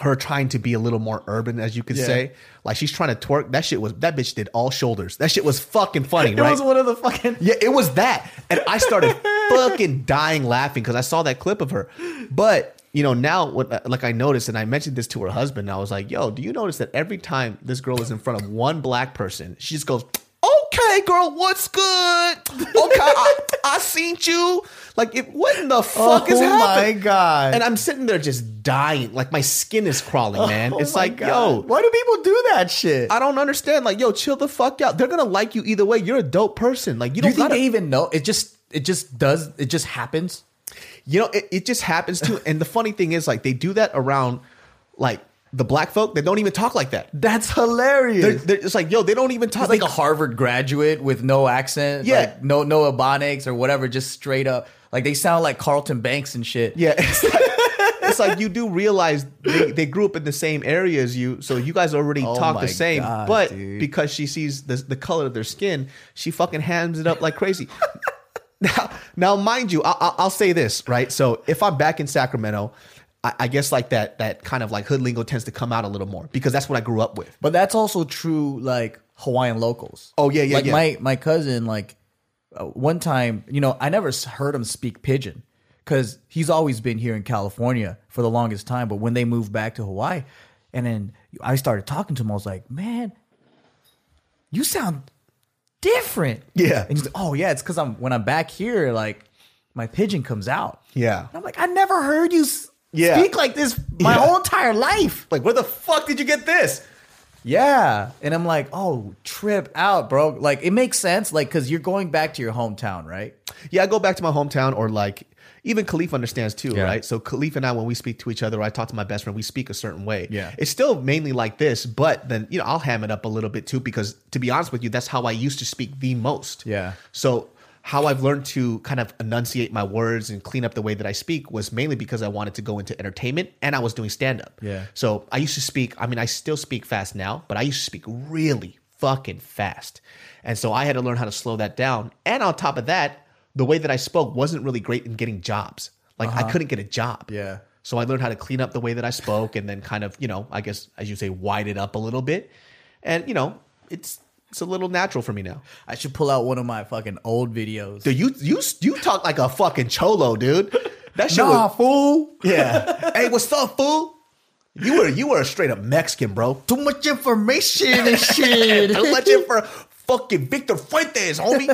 B: her trying to be a little more urban, as you could
C: Yeah.
B: say. Like she's trying to twerk. That shit was that bitch did all shoulders. That shit was fucking funny,
C: It
B: right?
C: was one of the fucking
B: Yeah, it was that. And I started fucking dying laughing because I saw that clip of her. But, you know, now, what, uh, like I noticed, and I mentioned this to her husband, I was like, yo, do you notice that every time this girl is in front of one black person, she just goes, okay, girl, what's good? Okay, I, I seen you. Like, it, what in the fuck is
C: Oh my? God.
B: And I'm sitting there just dying. Like, my skin is crawling, man.
C: Oh
B: it's like,
C: God.
B: yo,
C: why do people do that shit?
B: I don't understand. Like, yo, chill the fuck out. They're gonna like you either way. You're a dope person. Like, you
C: do
B: don't
C: you think
B: gotta,
C: they even know? It just it just does. It just happens.
B: You know, it, it just happens too. And the funny thing is, like, they do that around, like, the black folk that don't even talk like that.
C: That's hilarious.
B: They're, they're just like, yo, they don't even talk
C: It's like
B: they-
C: a Harvard graduate with no accent,
B: Yeah.
C: like no no ebonics or whatever, just straight up. Like they sound like Carlton Banks and shit.
B: Yeah, it's like, it's like you do realize they, they grew up in the same area as you, so you guys already
C: Oh
B: talk the same.
C: God,
B: but
C: dude.
B: because she sees the, the color of their skin, she fucking hands it up like crazy. now, now, mind you, I, I, I'll say this right. So if I'm back in Sacramento, I, I guess like that that kind of like hood lingo tends to come out a little more because that's what I grew up with.
C: But that's also true, like Hawaiian locals.
B: Oh, yeah, yeah,
C: Like
B: yeah.
C: my my cousin, like uh, one time, you know, I never heard him speak pidgin because he's always been here in California for the longest time. But when they moved back to Hawaii, and then I started talking to him, I was like, man, you sound different.
B: Yeah.
C: And he's like, oh yeah, it's because I'm when I'm back here, like my pidgin comes out.
B: Yeah.
C: And I'm like, I never heard you
B: Yeah.
C: speak like this my
B: Yeah.
C: whole entire life.
B: Like, where the fuck did you get this?
C: Yeah. And I'm like, oh, trip out, bro. Like, it makes sense. Like, cause you're going back to your hometown, right?
B: Yeah, I go back to my hometown or like even Khalif understands too,
C: Yeah.
B: right? So Khalif and I, when we speak to each other, or I talk to my best friend, we speak a certain way.
C: Yeah.
B: It's still mainly like this, but then, you know, I'll ham it up a little bit too, because to be honest with you, that's how I used to speak the most.
C: Yeah.
B: So how I've learned to kind of enunciate my words and clean up the way that I speak was mainly because I wanted to go into entertainment and I was doing stand up.
C: Yeah.
B: So I used to speak, I mean, I still speak fast now, but I used to speak really fucking fast. And so I had to learn how to slow that down. And on top of that, the way that I spoke wasn't really great in getting jobs. Like I uh-huh. couldn't get a job.
C: Yeah.
B: So I learned how to clean up the way that I spoke and then kind of, you know, I guess as you say, wide it up a little bit. And, you know, it's it's a little natural for me now.
C: I should pull out one of my fucking old videos.
B: Dude, you you you talk like a fucking cholo, dude. That shit
C: Nah,
B: was,
C: fool.
B: yeah. hey, what's up, fool? You were you were a straight up Mexican, bro.
C: Too much information and shit.
B: Too much for fucking Victor Fuentes, homie.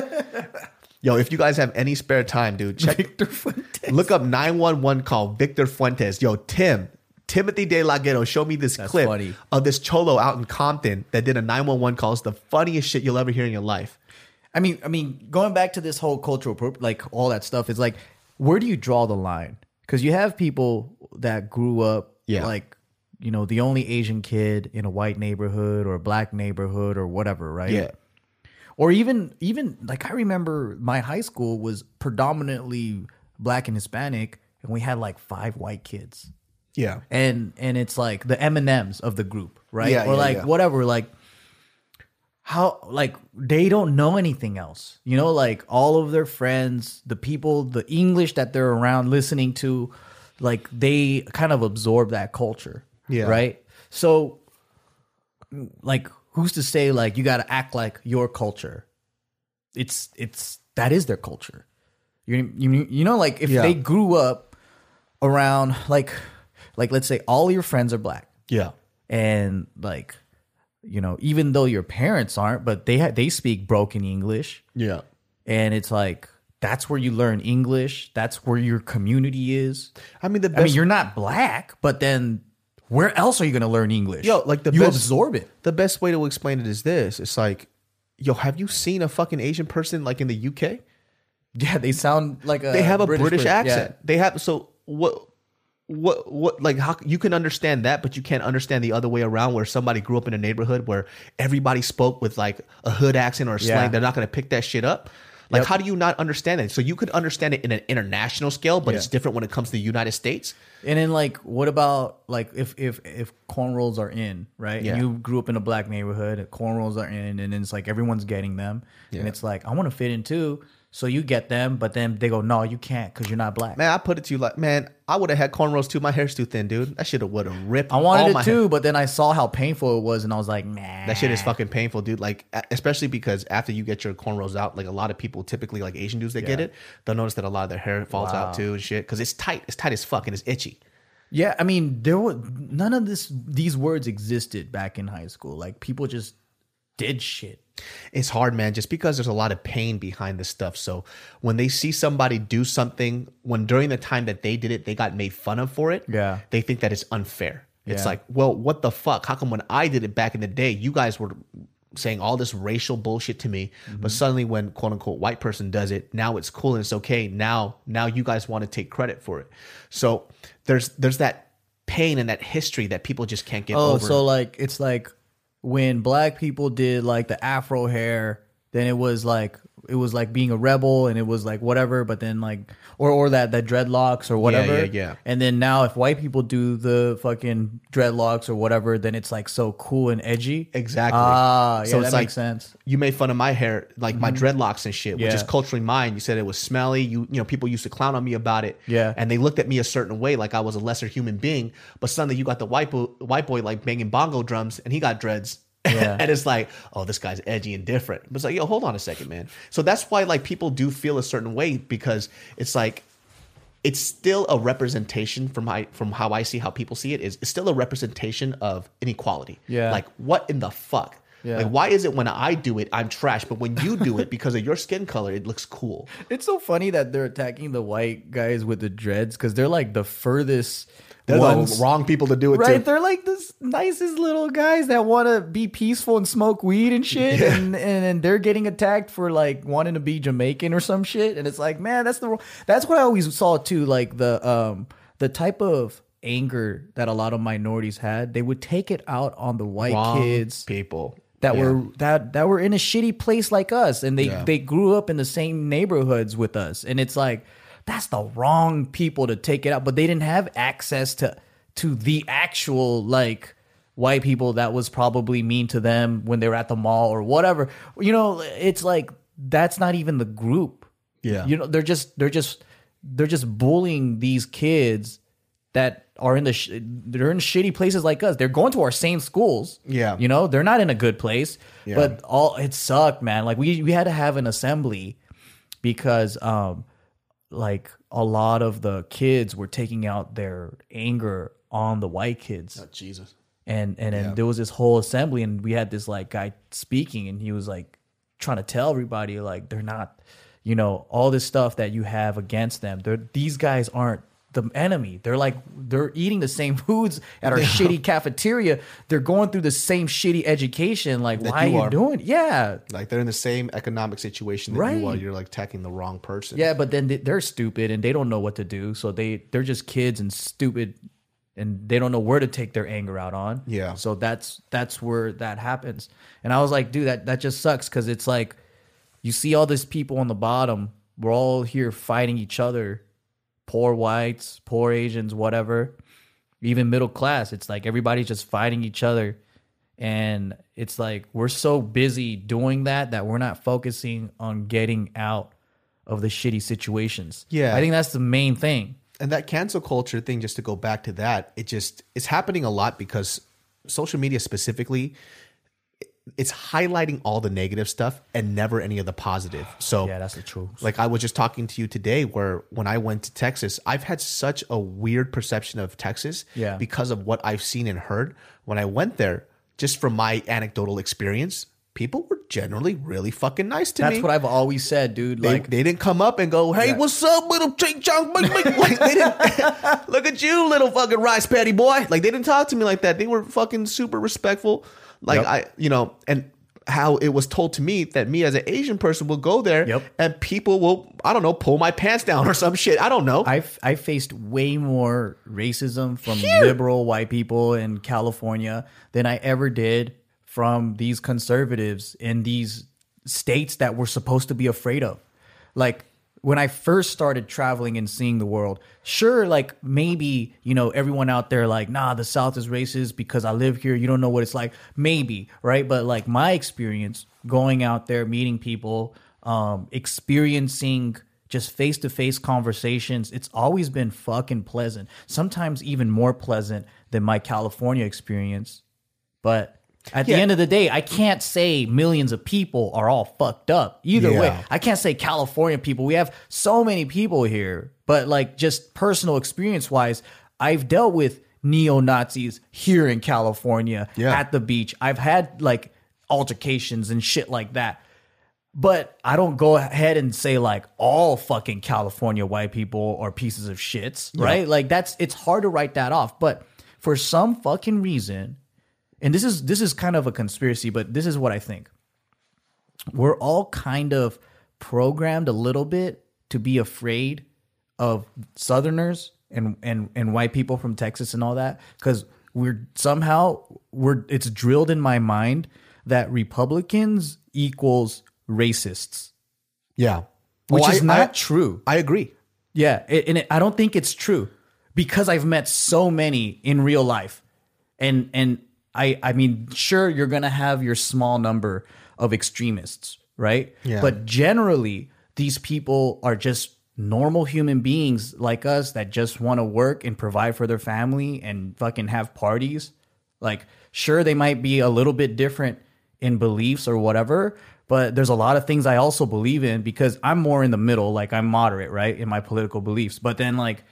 B: Yo, if you guys have any spare time, dude, check
C: Victor Fuentes.
B: look up 911 call Victor Fuentes. Yo, Tim, Timothy De La Ghetto, show me this clip
C: funny.
B: of this cholo out in Compton that did a 911 call. It's the funniest shit you'll ever hear in your life.
C: I mean, I mean, going back to this whole cultural, like all that stuff, is like, where do you draw the line? Because you have people that grew up,
B: Yeah.
C: like, you know, the only Asian kid in a white neighborhood or a black neighborhood or whatever, right? Yeah. Or even, even like I remember my high school was predominantly black and Hispanic, and we had like five white kids.
B: Yeah.
C: and and it's like the M and M's of the group, right?
B: Yeah,
C: or
B: yeah,
C: like
B: yeah.
C: whatever, like how like they don't know anything else, you know? Like all of their friends, the people, the English that they're around listening to, like they kind of absorb that culture,
B: Yeah.
C: right? So, like, who's to say like you got to act like your culture? It's it's that is their culture. You you you know like if
B: Yeah.
C: they grew up around like like let's say all your friends are black
B: Yeah.
C: and like you know even though your parents aren't but they ha- they speak broken english
B: Yeah.
C: and it's like that's where you learn english that's where your community is
B: I mean, the
C: i
B: best
C: mean you're not black but then where else are you going to learn english
B: Yo, like the
C: you
B: best-
C: absorb it
B: the best way to explain it is this. It's like, yo, have you seen a fucking Asian person like in the UK?
C: yeah they sound like a
B: They have a British,
C: person.
B: accent. They have so what what what like how you can understand that, but you can't understand the other way around where somebody grew up in a neighborhood where everybody spoke with like a hood accent or a slang.
C: Yeah.
B: They're not gonna pick that shit up. Like,
C: Yep.
B: how do you not understand it? So you could understand it in an international scale, but
C: Yeah.
B: it's different when it comes to the United States.
C: And then like what about like if if if cornrows are in, right?
B: Yeah.
C: And you grew up in a black neighborhood, cornrows are in, and then it's like everyone's getting them. And it's like, I want to fit in too. So you get them, but then they go, No, you can't because you're not black.
B: Man, I put it to you like, man, I would have had cornrows too. My hair's too thin, dude. That shit would have ripped.
C: I wanted it
B: hair.
C: too, but then I saw how painful it was, and I was like, nah.
B: That shit is fucking painful, dude. Like, especially because after you get your cornrows out, like a lot of people, typically like Asian dudes that get it, they'll notice that a lot of their hair falls
C: Wow.
B: out too and shit because it's tight. It's tight as fuck and it's itchy.
C: Yeah, I mean, there were none of this. These words existed back in high school. Like people just did shit.
B: It's hard, man, just because there's a lot of pain behind this stuff. So when they see somebody do something, when during the time that they did it, they got made fun of for it,
C: Yeah.
B: they think that it's unfair. It's like, well, what the fuck? How come when I did it back in the day, you guys were saying all this racial bullshit to me,
C: Mm-hmm.
B: but suddenly when quote unquote white person does it, now it's cool and it's okay. Now, now you guys want to take credit for it. So there's there's that pain and that history that people just can't get
C: Oh,
B: over.
C: so like it's like when black people did like the afro hair, then it was like it was like being a rebel and it was like whatever, but then like or or that that dreadlocks or whatever.
B: yeah, yeah.
C: And then now if white people do the fucking dreadlocks or whatever, then it's like so cool and edgy.
B: Exactly.
C: Ah, yeah,
B: So
C: that
B: like-
C: makes sense.
B: you made fun of my hair, like my dreadlocks and shit, which is culturally mine. You said it was smelly. You you know people used to clown on me about it.
C: Yeah.
B: and they looked at me a certain way, like I was a lesser human being. But suddenly you got the white boy, white boy like banging bongo drums, and he got dreads.
C: Yeah.
B: and it's like, oh, this guy's edgy and different. But it's like, yo, hold on a second, man. So that's why like people do feel a certain way because it's like it's still a representation from my from how I see how people see it is it's still a representation of inequality.
C: Yeah.
B: Like what in the fuck?
C: Yeah.
B: Like why is it when I do it I'm trash, but when you do it because of your skin color it looks cool?
C: It's so funny that they're attacking the white guys with the dreads because they're like the furthest
B: They're
C: ones.
B: the wrong people to do it
C: Right,
B: to.
C: they're like this nicest little guys that want to be peaceful and smoke weed and shit, and, and and they're getting attacked for like wanting to be Jamaican or some shit, and it's like, man, that's the wrong- that's what I always saw too, like the um the type of anger that a lot of minorities had, they would take it out on the white
B: Wrong
C: kids
B: people.
C: that
B: Yeah.
C: were that that were in a shitty place like us and they
B: Yeah.
C: they grew up in the same neighborhoods with us and it's like that's the wrong people to take it out but they didn't have access to to the actual like white people that was probably mean to them when they were at the mall or whatever you know it's like that's not even the group
B: Yeah.
C: you know they're just they're just they're just bullying these kids that are in the sh- they're in shitty places like us. They're going to our same schools.
B: Yeah.
C: you know they're not in a good place.
B: Yeah.
C: But all it sucked, man. Like we we had to have an assembly because um like a lot of the kids were taking out their anger on the white kids.
B: Oh, Jesus.
C: and and then there was this whole assembly and we had this like guy speaking and he was like trying to tell everybody like they're not you know all this stuff that you have against them. They're these guys aren't the enemy they're like they're eating the same foods at our shitty cafeteria they're going through the same shitty education like why
B: you
C: are you doing yeah
B: Like they're in the same economic situation that you
C: Right.
B: are. You're like attacking the wrong person.
C: Yeah, but then they- they're stupid and they don't know what to do. So they they're just kids and stupid, and they don't know where to take their anger out on.
B: Yeah.
C: So that's that's where that happens. And I was like, dude, that that just sucks because it's like you see all these people on the bottom. We're all here fighting each other, poor whites, poor Asians, whatever, even middle class. It's like everybody's just fighting each other. And it's like we're so busy doing that that we're not focusing on getting out of the shitty situations.
B: Yeah.
C: I think that's the main thing.
B: and that cancel culture thing just to go back to that it just it's happening a lot because social media specifically it's highlighting all the negative stuff and never any of the positive so
C: Yeah, that's the truth.
B: like i was just talking to you today where when i went to texas i've had such a weird perception of texas
C: Yeah.
B: because of what i've seen and heard when i went there just from my anecdotal experience people were generally really fucking nice to
C: That's
B: me That's
C: what I've always said, dude.
B: they,
C: Like
B: they didn't come up and go, "Hey, what's up, little ching chong?" bing, bing." Like they didn't look at you, little fucking rice patty boy. Like they didn't talk to me like that. They were fucking super respectful. Like
C: Yep.
B: I, you know, and how it was told to me that me as an Asian person will go there
C: Yep.
B: and people will, I don't know, pull my pants down or some shit. I don't know.
C: I've I faced way more racism from
B: Here.
C: liberal white people in California than I ever did from these conservatives in these states that we're supposed to be afraid of. Like when I first started traveling and seeing the world, sure, like maybe, you know, everyone out there like, nah, the South is racist because I live here. You don't know what it's like. Maybe, right? But like my experience going out there, meeting people, um, experiencing just face to face conversations, it's always been fucking pleasant. Sometimes even more pleasant than my California experience. But at the end of the day, I can't say millions of people are all fucked up. Either way, I can't say California people. We have so many people here, but like just personal experience wise, I've dealt with neo Nazis here in California
B: Yeah.
C: at the beach. I've had like altercations and shit like that. But I don't go ahead and say like all fucking California white people are pieces of shits, right? Like that's it's hard to write that off. But for some fucking reason, and this is this is kind of a conspiracy, but this is what I think. We're all kind of programmed a little bit to be afraid of Southerners and and and white people from Texas and all that because we're somehow we're it's drilled in my mind that Republicans equals racists,
B: yeah,
C: which
B: Well,
C: is
B: I-
C: not
B: I,
C: true.
B: I agree.
C: Yeah, it, and it, I don't think it's true because I've met so many in real life, and and I I mean, sure, you're gonna have your small number of extremists, right?
B: Yeah.
C: But generally, these people are just normal human beings like us that just want to work and provide for their family and fucking have parties. Like, sure, they might be a little bit different in beliefs or whatever, but there's a lot of things I also believe in because I'm more in the middle. Like, I'm moderate, right, in my political beliefs. But then, like,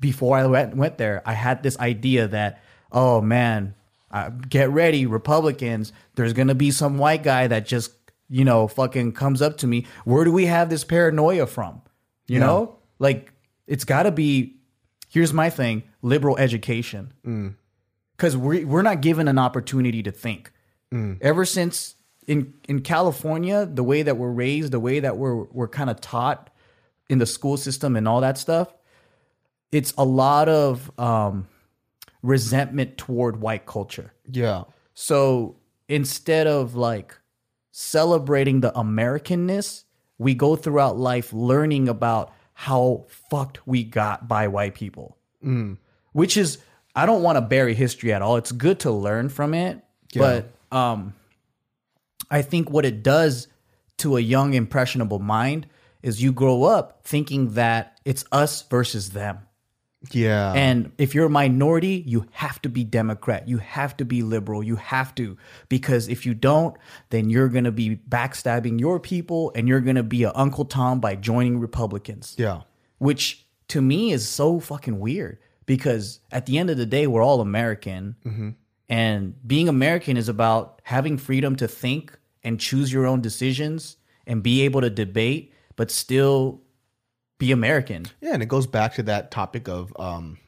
C: before I went, went there, I had this idea that, oh man, uh, get ready, Republicans. There's gonna be some white guy that just, you know, fucking comes up to me. Where do we have this paranoia from? You know, like it's got to be. Here's my thing: liberal education, because we we're not given an opportunity to think. Ever since in in California, the way that we're raised, the way that we're we're kind of taught in the school system and all that stuff, it's a lot of um, resentment toward white culture.
B: Yeah,
C: So instead of like celebrating the Americanness, we go throughout life learning about how fucked we got by white people. Which is I don't want to bury history at all. It's good to learn from it, but um I think what it does to a young impressionable mind is you grow up thinking that it's us versus them.
B: Yeah.
C: And if you're a minority, you have to be Democrat. You have to be liberal. You have to. Because if you don't, then you're going to be backstabbing your people and you're going to be a Uncle Tom by joining Republicans.
B: yeah.
C: Which to me is so fucking weird because at the end of the day, we're all American. Mm-hmm. And being American is about having freedom to think and choose your own decisions and be able to debate, but still be American.
B: Yeah, and it goes back to that topic of um,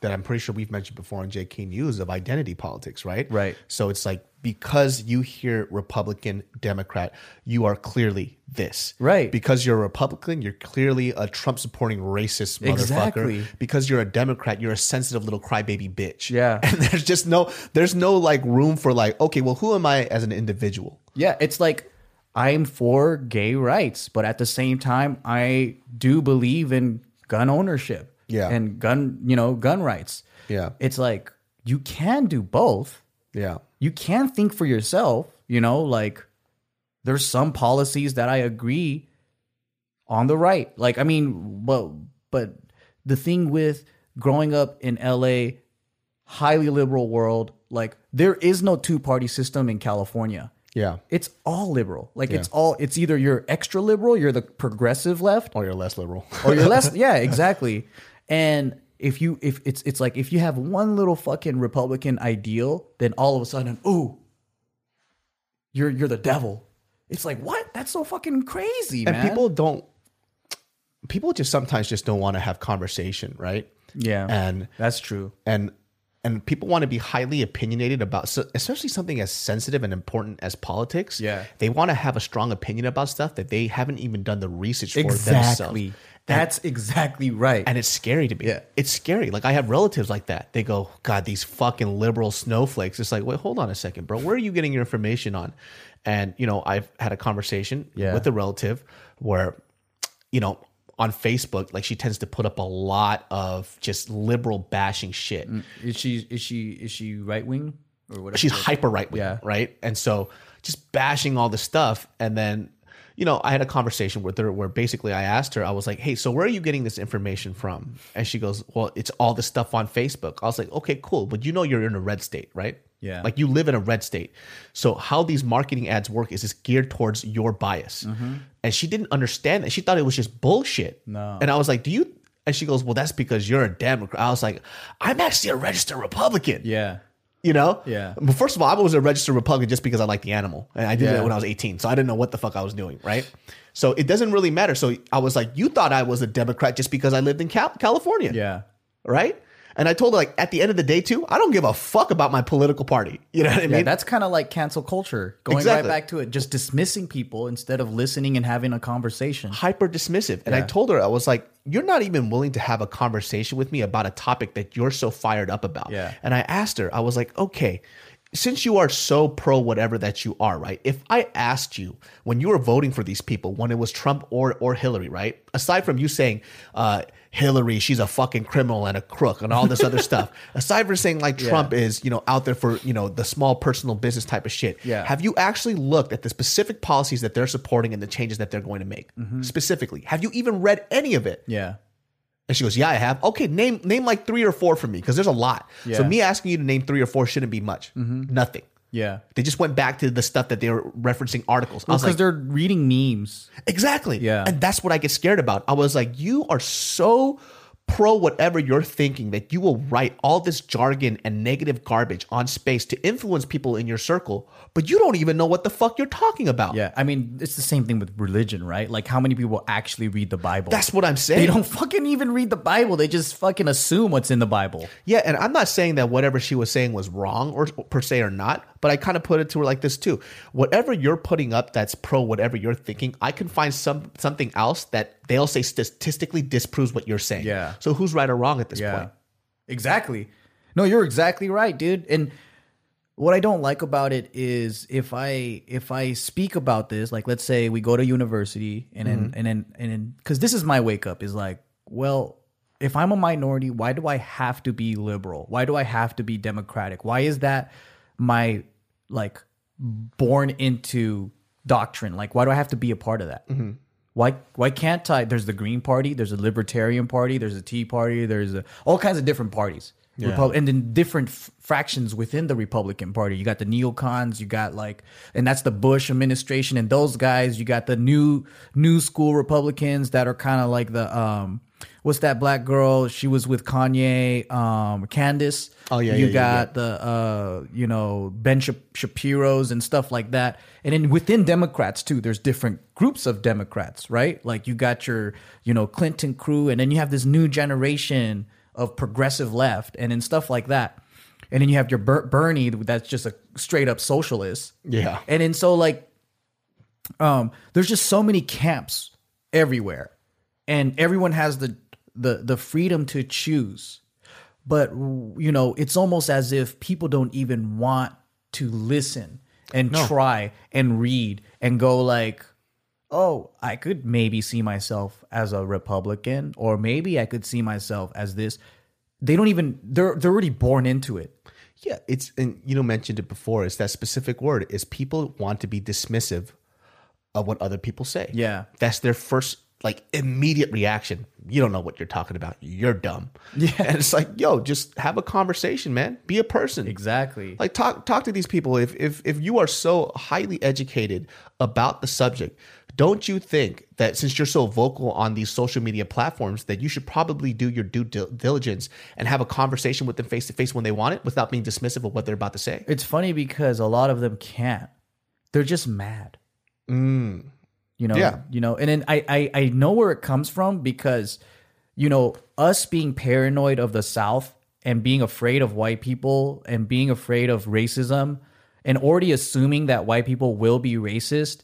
B: that I'm pretty sure we've mentioned before on JK News of identity politics, right?
C: Right.
B: So it's like because you hear Republican, Democrat, you are clearly this.
C: Right.
B: Because you're a Republican, you're clearly a Trump supporting racist motherfucker.
C: Exactly.
B: Because you're a Democrat, you're a sensitive little crybaby bitch.
C: Yeah.
B: And there's just no there's no like room for like, okay, well, who am I as an individual?
C: Yeah, it's like I'm for gay rights, but at the same time, I do believe in gun ownership.
B: Yeah.
C: And gun, you know, gun rights.
B: Yeah.
C: It's like you can do both.
B: Yeah.
C: You can think for yourself, you know, like there's some policies that I agree on the right. Like I mean, but but the thing with growing up in LA, highly liberal world, like there is no two-party system in California
B: Yeah.
C: it's all liberal. Like it's all it's either you're extra liberal, you're the progressive left,
B: Or you're less liberal.
C: or you're less yeah, exactly. And if you if it's it's like if you have one little fucking Republican ideal, then all of a sudden, ooh, you're you're the devil. It's like what? That's so fucking crazy,
B: and
C: man.
B: people don't people just sometimes just don't want to have conversation, right?
C: yeah,
B: And
C: that's true.
B: and and people want to be highly opinionated about so- especially something as sensitive and important as politics
C: Yeah.
B: they want to have a strong opinion about stuff that they haven't even done the research for
C: Exactly.
B: themselves
C: That's exactly right.
B: and it's scary to me
C: Yeah.
B: it's scary like i have relatives like that they go god these fucking liberal snowflakes it's like wait hold on a second bro where are you getting your information on and you know i've had a conversation
C: Yeah.
B: with a relative where you know on facebook like she tends to put up a lot of just liberal bashing shit mm,
C: is she is she is she right wing or whatever?
B: she's hyper right wing,
C: Yeah.
B: right? And so just bashing all this stuff, and then you know I had a conversation with her where basically I asked her, I was like, "Hey, so where are you getting this information from?" And she goes, "Well, it's all the stuff on Facebook." I was like, "Okay, cool, but you know you're in a red state, right?"
C: Yeah.
B: Like you live in a red state. So how these marketing ads work is it's geared towards your bias. Mm-hmm. And she didn't understand that. She thought it was just bullshit.
C: No.
B: And I was like, "Do you?" And she goes, "Well, that's because you're a Democrat." I was like, "I'm actually a registered Republican."
C: yeah.
B: You know?
C: Yeah.
B: But first of all, I was a registered Republican just because I like the animal. And I did
C: Yeah.
B: that when I was 18. So I didn't know what the fuck I was doing, right? So it doesn't really matter. So I was like, you thought I was a Democrat just because I lived in Cal- California.
C: Yeah.
B: Right? And I told her, like, at the end of the day, too, I don't give a fuck about my political party. You know what I
C: Yeah,
B: mean?
C: that's kind of like cancel culture. Going
B: Exactly.
C: right back to it, just dismissing people instead of listening and having a conversation.
B: hyper dismissive. And I told her, I was like, you're not even willing to have a conversation with me about a topic that you're so fired up about.
C: Yeah.
B: And I asked her, I was like, okay, since you are so pro whatever that you are, right? If I asked you when you were voting for these people, when it was Trump or or Hillary, right? Aside from you saying, uh, Hillary, she's a fucking criminal and a crook and all this other stuff. Aside from saying like Trump is, you know, out there for, you know, the small personal business type of shit.
C: Yeah.
B: Have you actually looked at the specific policies that they're supporting and the changes that they're going to make?
C: Mm-hmm.
B: Specifically. Have you even read any of it?
C: Yeah.
B: And she goes, "Yeah, I have." Okay, name name like three or four for me because there's a lot. So
C: Yeah. Mm-hmm.
B: me asking you to name three or four shouldn't be much. Nothing.
C: Yeah.
B: They just went back to the stuff that they were referencing articles. I
C: Well, because
B: like,
C: they're reading memes.
B: exactly.
C: Yeah.
B: And that's what I get scared about. I was like, you are so pro whatever you're thinking that you will write all this jargon and negative garbage on space to influence people in your circle, but you don't even know what the fuck you're talking about.
C: Yeah. I mean, it's the same thing with religion, right? Like, how many people actually read the Bible?
B: That's what I'm saying.
C: they don't fucking even read the Bible. They just fucking assume what's in the Bible.
B: Yeah, and I'm not saying that whatever she was saying was wrong or per se or not, but I kind of put it to her like this too. Whatever you're putting up that's pro whatever you're thinking, I can find some something else that they'll say statistically disproves what you're saying.
C: Yeah.
B: So who's right or wrong at this
C: Yeah.
B: point?
C: Exactly. No, you're exactly right, dude. And what I don't like about it is if I if I speak about this, like let's say we go to university and then mm-hmm. and then and then because this is my wake up is like, well, if I'm a minority, why do I have to be liberal? Why do I have to be democratic? Why is that my like born into doctrine? Like, why do I have to be a part of that? Why why can't I? There's the Green Party, there's a Libertarian Party, there's a Tea Party, there's a, all kinds of different parties. Repub- and then different f- fractions within the Republican Party. You got the neocons, you got like, and that's the Bush administration and those guys. You got the new new school Republicans that are kind of like the um, what's that black girl? She was with Kanye, um, Candace.
B: Oh, yeah,
C: you
B: yeah, yeah,
C: got the uh, you know Ben Shap- Shapiro's and stuff like that. And then within Democrats too, there's different groups of Democrats, right? Like you got your you know Clinton crew, and then you have this new generation of progressive left, and then stuff like that. And then you have your Ber- Bernie, that's just a straight up socialist.
B: Yeah.
C: And then so like, um, there's just so many camps everywhere, and everyone has the the the freedom to choose. But you know, it's almost as if people don't even want to listen and try and read and go like, oh, I could maybe see myself as a Republican, or maybe I could see myself as this. They don't even they're they're already born into it.
B: Yeah, it's and you know mentioned it before. It's that specific word is people want to be dismissive of what other people say.
C: Yeah.
B: that's their first like immediate reaction. You don't know what you're talking about. You're dumb. Yeah, and it's like, yo, just have a conversation, man. Be a person.
C: Exactly.
B: Like talk talk to these people. If if if you are so highly educated about the subject, don't you think that since you're so vocal on these social media platforms, that you should probably do your due diligence and have a conversation with them face to face when they want it, without being dismissive of what they're about to say?
C: It's funny because a lot of them can't. They're just mad. Mm. You know,
B: Yeah.
C: you know, and then I, I I know where it comes from because, you know, us being paranoid of the South and being afraid of white people and being afraid of racism and already assuming that white people will be racist,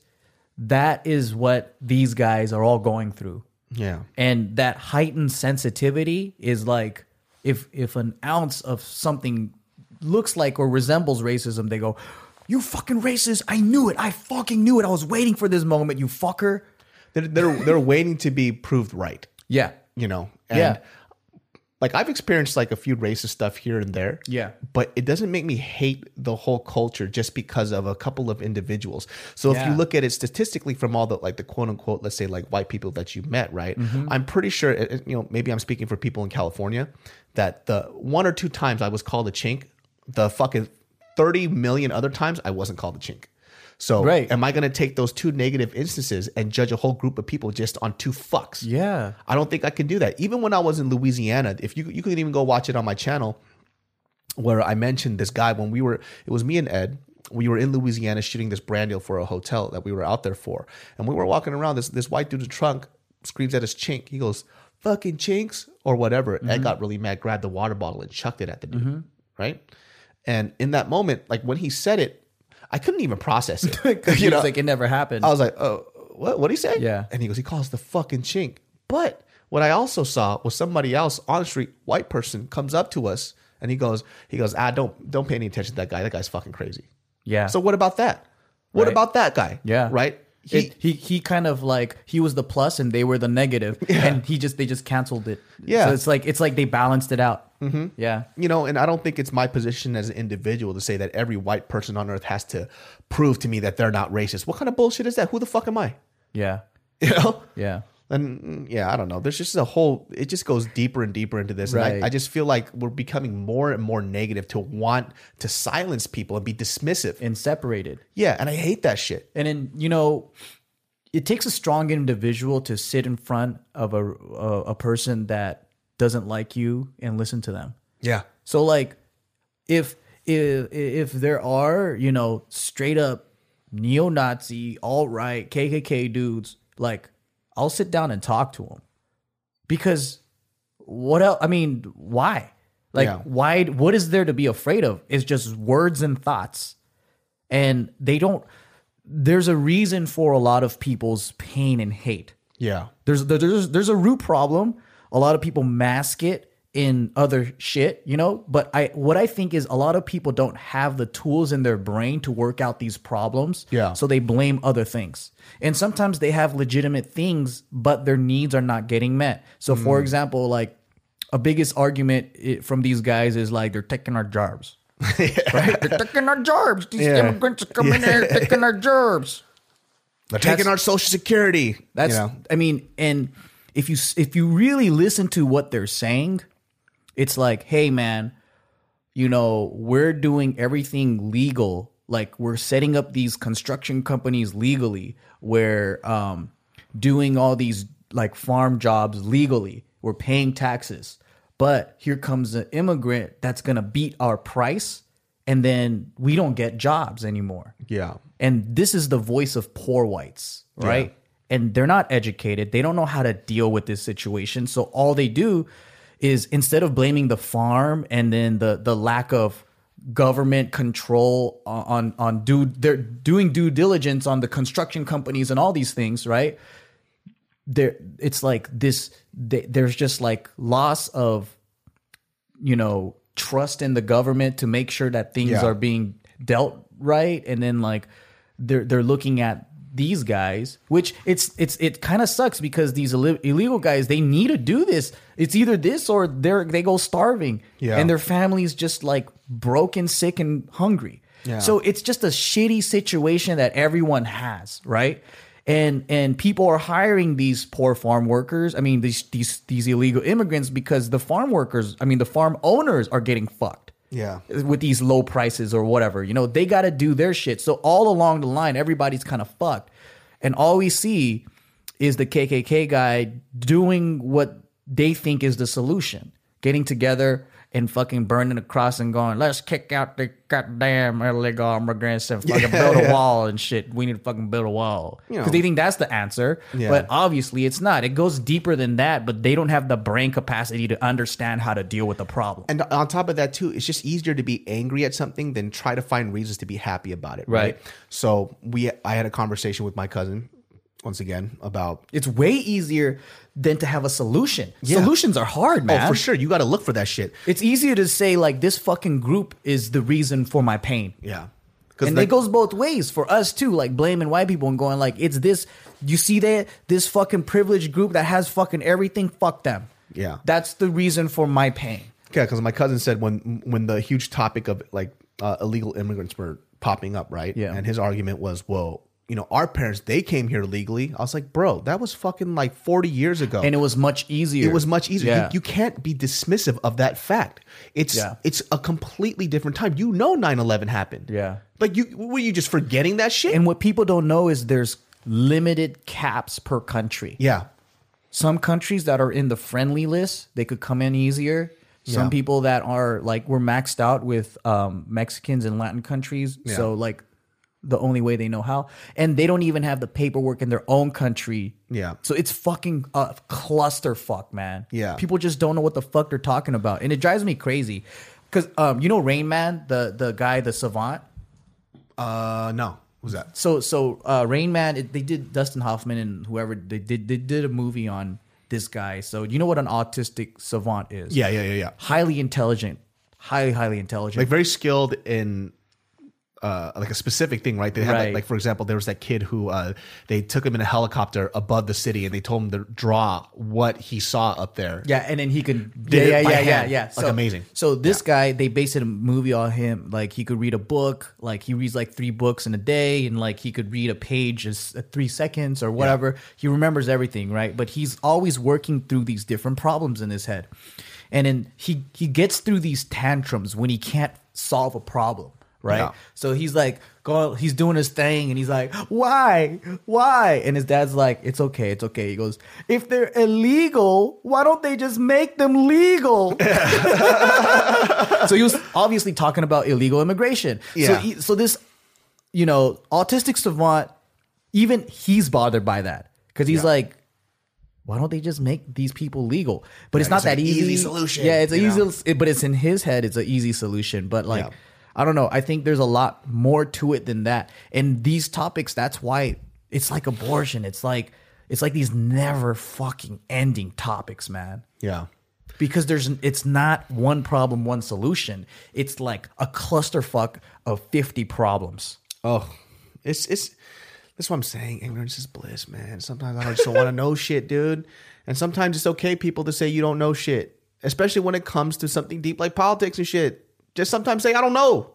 C: that is what these guys are all going through.
B: Yeah,
C: and that heightened sensitivity is like if if an ounce of something looks like or resembles racism they go you fucking racist i knew it i fucking knew it i was waiting for this moment you fucker
B: they're they're, they're waiting to be proved right.
C: yeah
B: You know, and
C: Yeah.
B: Like I've experienced like a few racist stuff here and there.
C: Yeah.
B: But it doesn't make me hate the whole culture just because of a couple of individuals. So if you look at it statistically from all the like the quote unquote, let's say like white people that you met, right?
C: Mm-hmm.
B: I'm pretty sure you know, maybe I'm speaking for people in California that the one or two times I was called a chink, the fucking 30 million other times I wasn't called a chink. So
C: Right.
B: am I going to take those two negative instances and judge a whole group of people just on two fucks?
C: yeah
B: I don't think I can do that. Even when I was in Louisiana, if you you can even go watch it on my channel, where I mentioned this guy when we were, it was me and Ed. We were in Louisiana shooting this brand deal for a hotel that we were out there for, and we were walking around. This this white dude in the trunk screams at his chink. He goes, "Fucking chinks" or whatever. Ed mm-hmm. got really mad, grabbed the water bottle and chucked it at the dude. Mm-hmm. Right, and in that moment, like when he said it, I couldn't even process it.
C: because
B: You know?
C: like it never happened
B: I was like, oh, what? What did he say?
C: Yeah.
B: And he goes, he calls the fucking chink. But what I also saw was somebody else on the street, white person, comes up to us and he goes, he goes, ah, don't don't pay any attention to that guy. That guy's fucking crazy.
C: yeah
B: So what about that? What
C: Right.
B: about that guy?
C: Yeah.
B: Right. He,
C: he, he he kind of like he was the plus and they were the negative and he just they just canceled it
B: Yeah.
C: so it's like it's like they balanced it out mm-hmm. yeah
B: you know, and I don't think it's my position as an individual to say that every white person on earth has to prove to me that they're not racist. What kind of bullshit is that? Who the fuck am I?
C: yeah
B: You know?
C: yeah
B: And yeah, I don't know. There's just a whole. It just goes deeper and deeper into this, and I, I just feel like we're becoming more and more negative to want to silence people and be dismissive.
C: and separated
B: yeah, and I hate that shit.
C: And then you know, it takes a strong individual to sit in front of a a, a person that doesn't like you and listen to them.
B: Yeah,
C: So like, if if if there are you know straight up neo-Nazi, all right, KKK dudes, like I'll sit down and talk to them because what else? I mean, why? Like,
B: Yeah.
C: why? What is there to be afraid of? It's just words and thoughts, and they don't. There's a reason for a lot of people's pain and hate.
B: yeah,
C: There's there's there's a root problem. A lot of people mask it in other shit, you know. But I what I think is a lot of people don't have the tools in their brain to work out these problems.
B: Yeah.
C: So they blame other things. And sometimes they have legitimate things, but their needs are not getting met. So for hmm. example, like a biggest argument eh, from these guys is like they're taking our jobs. right? They're taking our jobs. These
B: Yeah.
C: immigrants are coming in here taking our jobs.
B: They're taking
C: That's-
B: our social security.
C: That's
B: you know?
C: I mean, and if you if you really listen to what they're saying, it's like, hey man, you know, we're doing everything legal. Like we're setting up these construction companies legally. We're um doing all these like farm jobs legally. We're paying taxes. But here comes an immigrant that's gonna beat our price, and then we don't get jobs anymore.
B: Yeah.
C: And this is the voice of poor whites, right? And they're not educated. They don't know how to deal with this situation. So all they do is instead of blaming the farm and then the the lack of government control on on do they're doing due diligence on the construction companies and all these things, right? There it's like this they, there's just like loss of you know trust in the government to make sure that things
B: Yeah.
C: are being dealt right and then like they're they're looking at these guys which it's it's it kind of sucks because these illi- illegal guys they need to do this. It's either this or they're they go starving.
B: Yeah.
C: and their families just like broken sick and hungry.
B: Yeah.
C: so it's just a shitty situation that everyone has right? And and people are hiring these poor farm workers i mean these these these illegal immigrants because the farm workers i mean the farm owners are getting fucked
B: Yeah.
C: with these low prices or whatever. You know, they got to do their shit. So all along the line, everybody's kind of fucked. And all we see is the KKK guy doing what they think is the solution, getting together and fucking burning a cross and going, let's kick out the goddamn illegal immigrants and fucking build a wall and shit. We need to fucking build a wall.
B: You
C: Because
B: know.
C: they think that's the answer.
B: Yeah.
C: But obviously it's not. It goes deeper than that, but they don't have the brain capacity to understand how to deal with the problem.
B: And on top of that, too, it's just easier to be angry at something than try to find reasons to be happy about it. Right.
C: Right.
B: So we, I had a conversation with my cousin once again about.
C: It's way easier than to have a solution.
B: Yeah.
C: Solutions are hard, man.
B: Oh, for sure, you got to look for that shit.
C: It's easier to say like this fucking group is the reason for my pain.
B: Yeah.
C: And it goes both ways for us too, like blaming white people and going like, it's this. You see that this fucking privileged group that has fucking everything. Fuck them.
B: Yeah.
C: that's the reason for my pain.
B: Yeah, because my cousin said when when the huge topic of like uh, illegal immigrants were popping up, right?
C: Yeah.
B: And his argument was, well, you know, our parents they came here legally. I was like, bro, that was fucking like forty years ago.
C: And it was much easier.
B: it was much easier.
C: Yeah.
B: You, you can't be dismissive of that fact. It's
C: Yeah.
B: it's a completely different time. You know 9-11 happened.
C: Yeah.
B: Like you were you just forgetting that shit?
C: and what people don't know is there's limited caps per country.
B: yeah.
C: some countries that are in the friendly list they could come in easier some
B: Yeah.
C: people that are like we're maxed out with um, mexicans and latin countries so like the only way they know how and they don't even have the paperwork in their own country
B: Yeah.
C: so it's fucking a clusterfuck man
B: Yeah.
C: people just don't know what the fuck they're talking about and it drives me crazy because um, you know rain man the the guy the savant
B: Uh no. Who's that?
C: so so uh Rain Man it, they did Dustin Hoffman and whoever they did they did a movie on this guy. So you know what an autistic savant is?
B: Yeah, yeah, yeah, yeah.
C: Highly intelligent. Highly highly intelligent.
B: like very skilled in uh, like a specific thing, right? They have like,
C: Right.
B: like for example, there was that kid who uh, they took him in a helicopter above the city, and they told him to draw what he saw up there.
C: yeah, and then he could
B: Did
C: yeah,
B: it
C: yeah,
B: by
C: yeah, yeah,
B: hand.
C: yeah.
B: Like, amazing.
C: So this guy, they based a movie on him. Like he could read a book, like he reads like three books in a day, and like he could read a page in three seconds or whatever. He remembers everything, right? But he's always working through these different problems in his head, and then he he gets through these tantrums when he can't solve a problem, right?
B: Yeah.
C: So he's like going, he's doing his thing, and he's like, "Why, why?" And his dad's like, "It's okay, it's okay." He goes, "If they're illegal, why don't they just make them legal?" so he was obviously talking about illegal immigration. So,
B: Yeah.
C: he, so this, you know, autistic savant, even he's bothered by that because he's
B: Yeah.
C: like, why don't they just make these people legal? But it's not
B: it's
C: that easy.
B: easy solution,
C: Yeah, it's a
B: you
C: easy,
B: know?
C: but it's in his head. It's an easy solution. But like,
B: Yeah.
C: I don't know. I think there's a lot more to it than that. And these topics, that's why it's like abortion. It's like it's like these never fucking ending topics, man.
B: Yeah.
C: because there's it's not one problem, one solution. It's like a clusterfuck of 50 problems.
B: Oh, it's it's that's what I'm saying. Ignorance is bliss, man. Sometimes I just don't want to know shit, dude. And sometimes it's okay, people, to say you don't know shit, especially when it comes to something deep like politics and shit. Just sometimes say I don't know.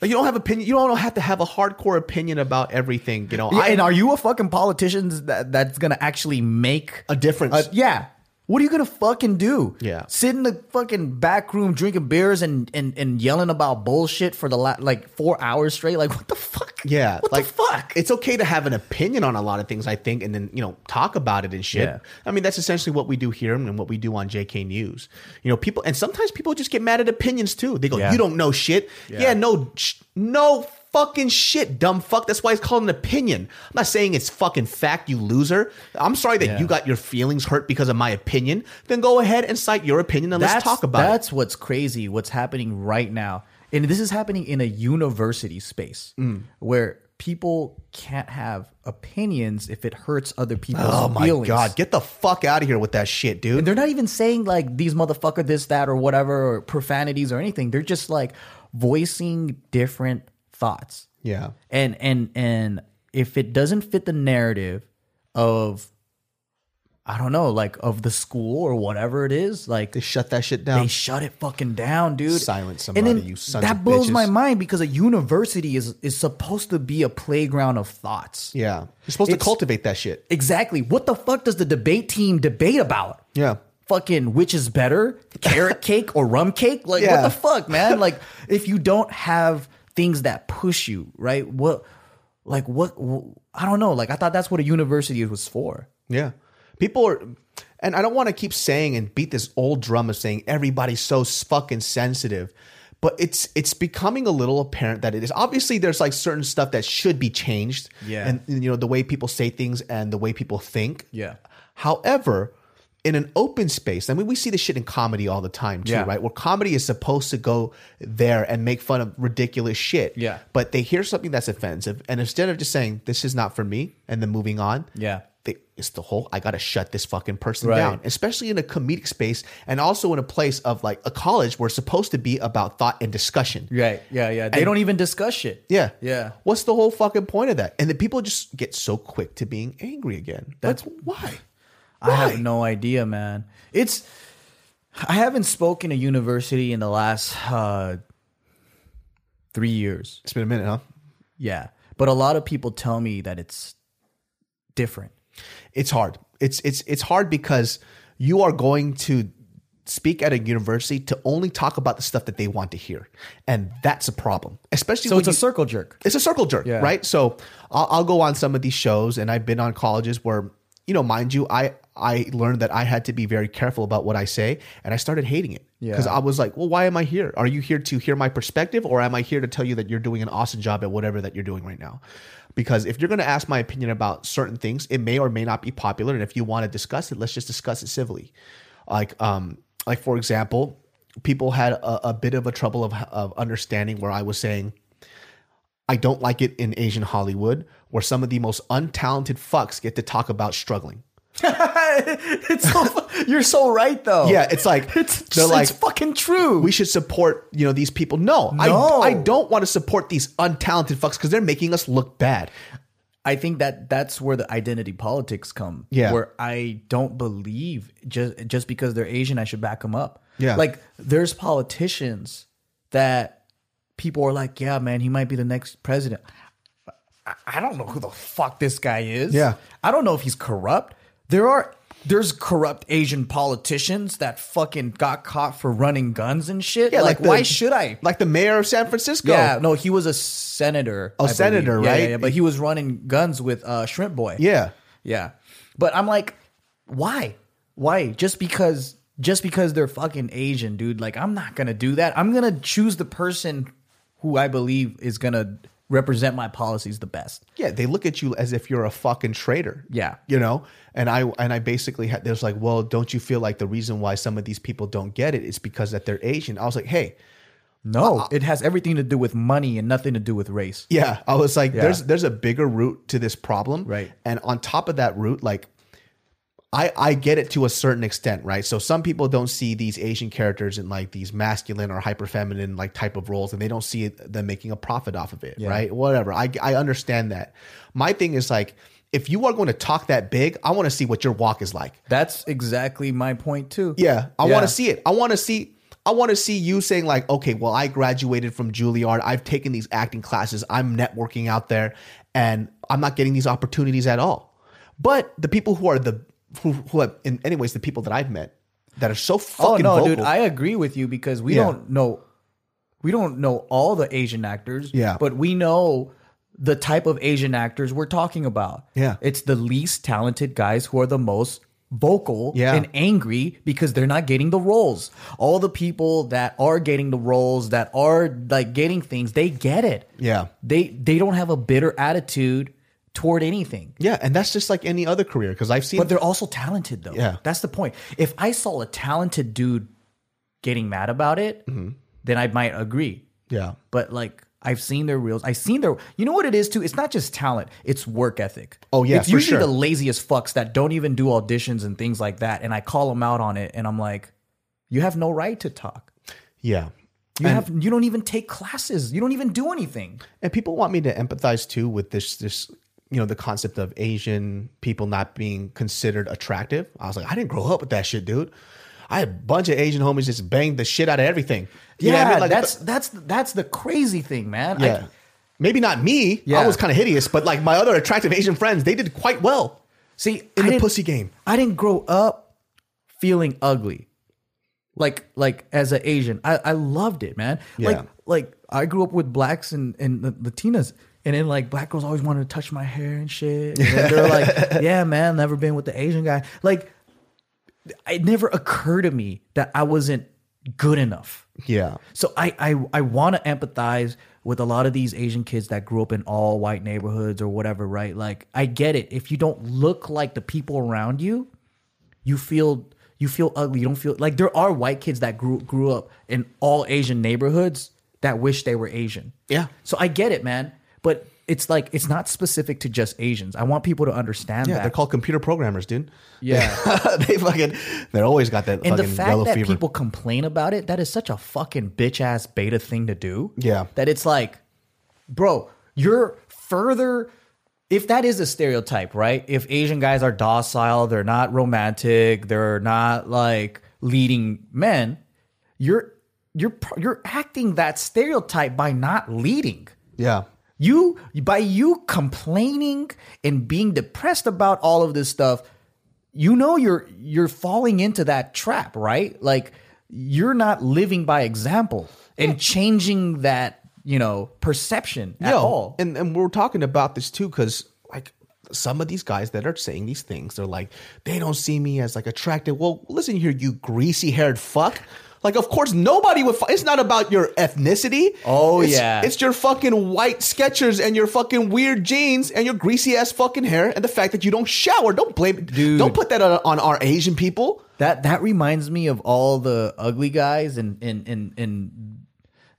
B: Like you don't have opinion. You don't have to have a hardcore opinion about everything. You know,
C: Yeah,
B: I
C: and are you a fucking politician that that's gonna actually make
B: a difference.
C: Uh, yeah. What are you gonna fucking do?
B: Yeah.
C: sit in the fucking back room drinking beers and and, and yelling about bullshit for the la- like four hours straight. Like what the fuck?
B: Yeah,
C: what
B: like
C: the fuck?
B: It's okay to have an opinion on a lot of things, I think, and then you know talk about it and shit.
C: Yeah.
B: I mean, that's essentially what we do here and what we do on JK News. You know, people, and sometimes people just get mad at opinions too. They go,
C: Yeah.
B: "You don't know shit." Yeah, no, sh- no fucking shit, dumb fuck. That's why it's called an opinion. I'm not saying it's fucking fact, you loser. I'm sorry that
C: Yeah.
B: you got your feelings hurt because of my opinion. Then go ahead and cite your opinion and let's talk about it.
C: That's what's crazy. What's happening right now, and this is happening in a university space
B: Mm.
C: where people can't have opinions if it hurts other people's
B: Oh my
C: feelings.
B: god, get the fuck out of here with that shit, dude.
C: And they're not even saying like these motherfucker this that or whatever or profanities or anything. They're just like voicing different thoughts.
B: yeah.
C: And and and if it doesn't fit the narrative of I don't know, like of the school or whatever it is, like
B: They shut that shit down.
C: they shut it fucking down, dude.
B: Silence somebody, you sons
C: that
B: of
C: blows
B: bitches.
C: my mind because a university is is supposed to be a playground of thoughts.
B: yeah. You're supposed to
C: It's-
B: cultivate that shit.
C: Exactly. What the fuck does the debate team debate about?
B: Yeah.
C: Fucking which is better, carrot cake or rum cake? Like
B: Yeah.
C: what the fuck, man? Like if you don't have things that push you, right? What like what I don't know. Like I thought that's what a university was for.
B: Yeah. People are, and I don't want to keep saying and beat this old drum of saying everybody's so fucking sensitive, but it's it's becoming a little apparent that it is. Obviously, there's like certain stuff that should be changed.
C: Yeah.
B: And you know the way people say things and the way people think.
C: Yeah.
B: However, in an open space, I mean, we see this shit in comedy all the time too,
C: Yeah.
B: right? Where comedy is supposed to go there and make fun of ridiculous shit.
C: Yeah.
B: But they hear something that's offensive, and instead of just saying this is not for me and then moving on,
C: Yeah.
B: they, it's the whole I gotta shut this fucking person
C: Right.
B: down, especially in a comedic space and also in a place of like a college where it's supposed to be about thought and discussion.
C: Right. Yeah, yeah. They
B: And-
C: don't even discuss shit.
B: Yeah.
C: Yeah.
B: What's the whole fucking point of that? And the people just get so quick to being angry again. That's why.
C: I have no idea, man. It's I haven't spoken to university in the last uh, three years.
B: It's been a minute, huh?
C: Yeah, but a lot of people tell me that it's different.
B: It's hard. It's it's it's hard because you are going to speak at a university to only talk about the stuff that they want to hear, and that's a problem. Especially
C: So it's a circle jerk.
B: it's a circle jerk,
C: Yeah.
B: right? So I'll, I'll go on some of these shows, and I've been on colleges where, you know, mind you, I I learned that I had to be very careful about what I say, and I started hating it because
C: Yeah.
B: I was like, well, why am I here? Are you here to hear my perspective, or am I here to tell you that you're doing an awesome job at whatever that you're doing right now? Because if you're going to ask my opinion about certain things, it may or may not be popular, and if you want to discuss it, let's just discuss it civilly. Like, um, like for example, people had a, a bit of a trouble of, of understanding where I was saying. I don't like it in Asian Hollywood where some of the most untalented fucks get to talk about struggling.
C: it's so, you're so right though.
B: Yeah, it's like
C: it's
B: they're
C: it's
B: like
C: fucking true.
B: we should support you know these people. No,
C: No.
B: I I don't want to support these untalented fucks because they're making us look bad.
C: I think that that's where the identity politics come.
B: Yeah.
C: Where I don't believe just just because they're Asian, I should back them up.
B: Yeah.
C: Like there's politicians that people are like, yeah, man, he might be the next president. I- don't know who the fuck this guy is.
B: Yeah.
C: I don't know if he's corrupt. There are there's corrupt Asian politicians that fucking got caught for running guns and shit.
B: Yeah,
C: like,
B: like the-
C: why should I?
B: Like the mayor of San Francisco.
C: Yeah, no, he was a senator.
B: Oh,
C: I believe.
B: senator,
C: Yeah,
B: right?
C: Yeah, yeah, but he was running guns with uh, Shrimp Boy.
B: Yeah.
C: yeah. But I'm like, why? Why? Just because? Just because they're fucking Asian, dude? Like, I'm not gonna do that. I'm gonna choose the person who I believe is gonna represent my policies the best.
B: Yeah, they look at you as if you're a fucking traitor.
C: Yeah.
B: You know? And I and I basically had there's like, well, don't you feel like the reason why some of these people don't get it is because that they're Asian? I was like, hey,
C: No, it has everything to do with money and nothing to do with race.
B: Yeah, I was like,
C: Yeah.
B: there's there's a bigger root to this problem,
C: Right.
B: And on top of that root, like, I, I get it to a certain extent, right? So some people don't see these Asian characters in like these masculine or hyper feminine like type of roles, and they don't see it, them making a profit off of it, right? Whatever. I I understand that. My thing is like, if you are going to talk that big, I want to see what your walk is like.
C: That's exactly my point too.
B: Yeah, I
C: Yeah.
B: want to see it. I want to see. I want to see you saying like, okay, well, I graduated from Juilliard. I've taken these acting classes. I'm networking out there, and I'm not getting these opportunities at all. But the people who are the who, who have, in anyways, the people that I've met that are so
C: oh,
B: fucking.
C: Oh no,
B: vocal.
C: dude, I agree with you because we
B: Yeah.
C: don't know we don't know all the Asian actors.
B: Yeah.
C: But we know the type of Asian actors we're talking about.
B: Yeah.
C: It's the least talented guys who are the most vocal
B: Yeah.
C: and angry because they're not getting the roles. All the people that are getting the roles, that are like getting things, they get it.
B: Yeah.
C: They they don't have a bitter attitude toward anything.
B: yeah, and that's just like any other career because I've seen.
C: But they're also talented though.
B: Yeah.
C: That's the point. If I saw a talented dude getting mad about it,
B: Mm-hmm.
C: then I might agree.
B: yeah,
C: But like I've seen their reels. I've seen their you know what it is too? It's not just talent, it's work ethic.
B: Oh, yeah,
C: It's usually
B: sure.
C: the laziest fucks that don't even do auditions and things like that. And I call them out on it and I'm like, you have no right to talk.
B: yeah.
C: You have you don't even take classes. You don't even do anything.
B: And people want me to empathize too with this this you know the concept of Asian people not being considered attractive. I was like, I didn't grow up with that shit, dude. I had a bunch of Asian homies just banged the shit out of everything. You
C: Yeah,
B: I mean? Like,
C: that's that's that's the crazy thing, man. I-
B: yeah. Maybe not me.
C: Yeah.
B: I was kind of hideous, but like my other attractive Asian friends, they did quite well
C: see
B: in
C: I
B: the pussy game.
C: I didn't grow up feeling ugly. Like like as an Asian. I, I loved it, man.
B: Yeah.
C: Like like I grew up with blacks and, and Latinas. And then like black girls always wanted to touch my hair and shit. And they're like, Yeah, man, never been with the Asian guy. Like it never occurred to me that I wasn't good enough.
B: Yeah.
C: So I I, I want to empathize with a lot of these Asian kids that grew up in all white neighborhoods or whatever, right? Like I get it. If you don't look like the people around you, you feel you feel ugly. You don't feel like there are white kids that grew grew up in all Asian neighborhoods that wish they were Asian.
B: Yeah.
C: So I get it, man. But it's like it's not specific to just Asians. I want people to understand
B: Yeah,
C: that.
B: they're called computer programmers, dude.
C: Yeah.
B: they fucking they're always got that
C: and the fact
B: yellow
C: that
B: fever.
C: people complain about it, that is such a fucking bitch ass beta thing to do.
B: Yeah.
C: That it's like, bro, you're further. If that is a stereotype, right? If Asian guys are docile, they're not romantic, they're not like leading men, you're you're you're acting that stereotype by not leading.
B: yeah.
C: You by you complaining and being depressed about all of this stuff, you know you're you're falling into that trap, right? Like you're not living by example and changing that, you know, perception at
B: Yo,
C: all.
B: And and we're talking about this too because like some of these guys that are saying these things, they're like they don't see me as like attractive. Well, listen here, you greasy haired fuck. Like, of course, nobody would. It's not about your ethnicity.
C: Oh,
B: It's-
C: yeah.
B: it's your fucking white Skechers and your fucking weird jeans and your greasy ass fucking hair and the fact that you don't shower. Don't blame it,
C: Dude.
B: Don't put that on, on our Asian people.
C: That that reminds me of all the ugly guys and and and and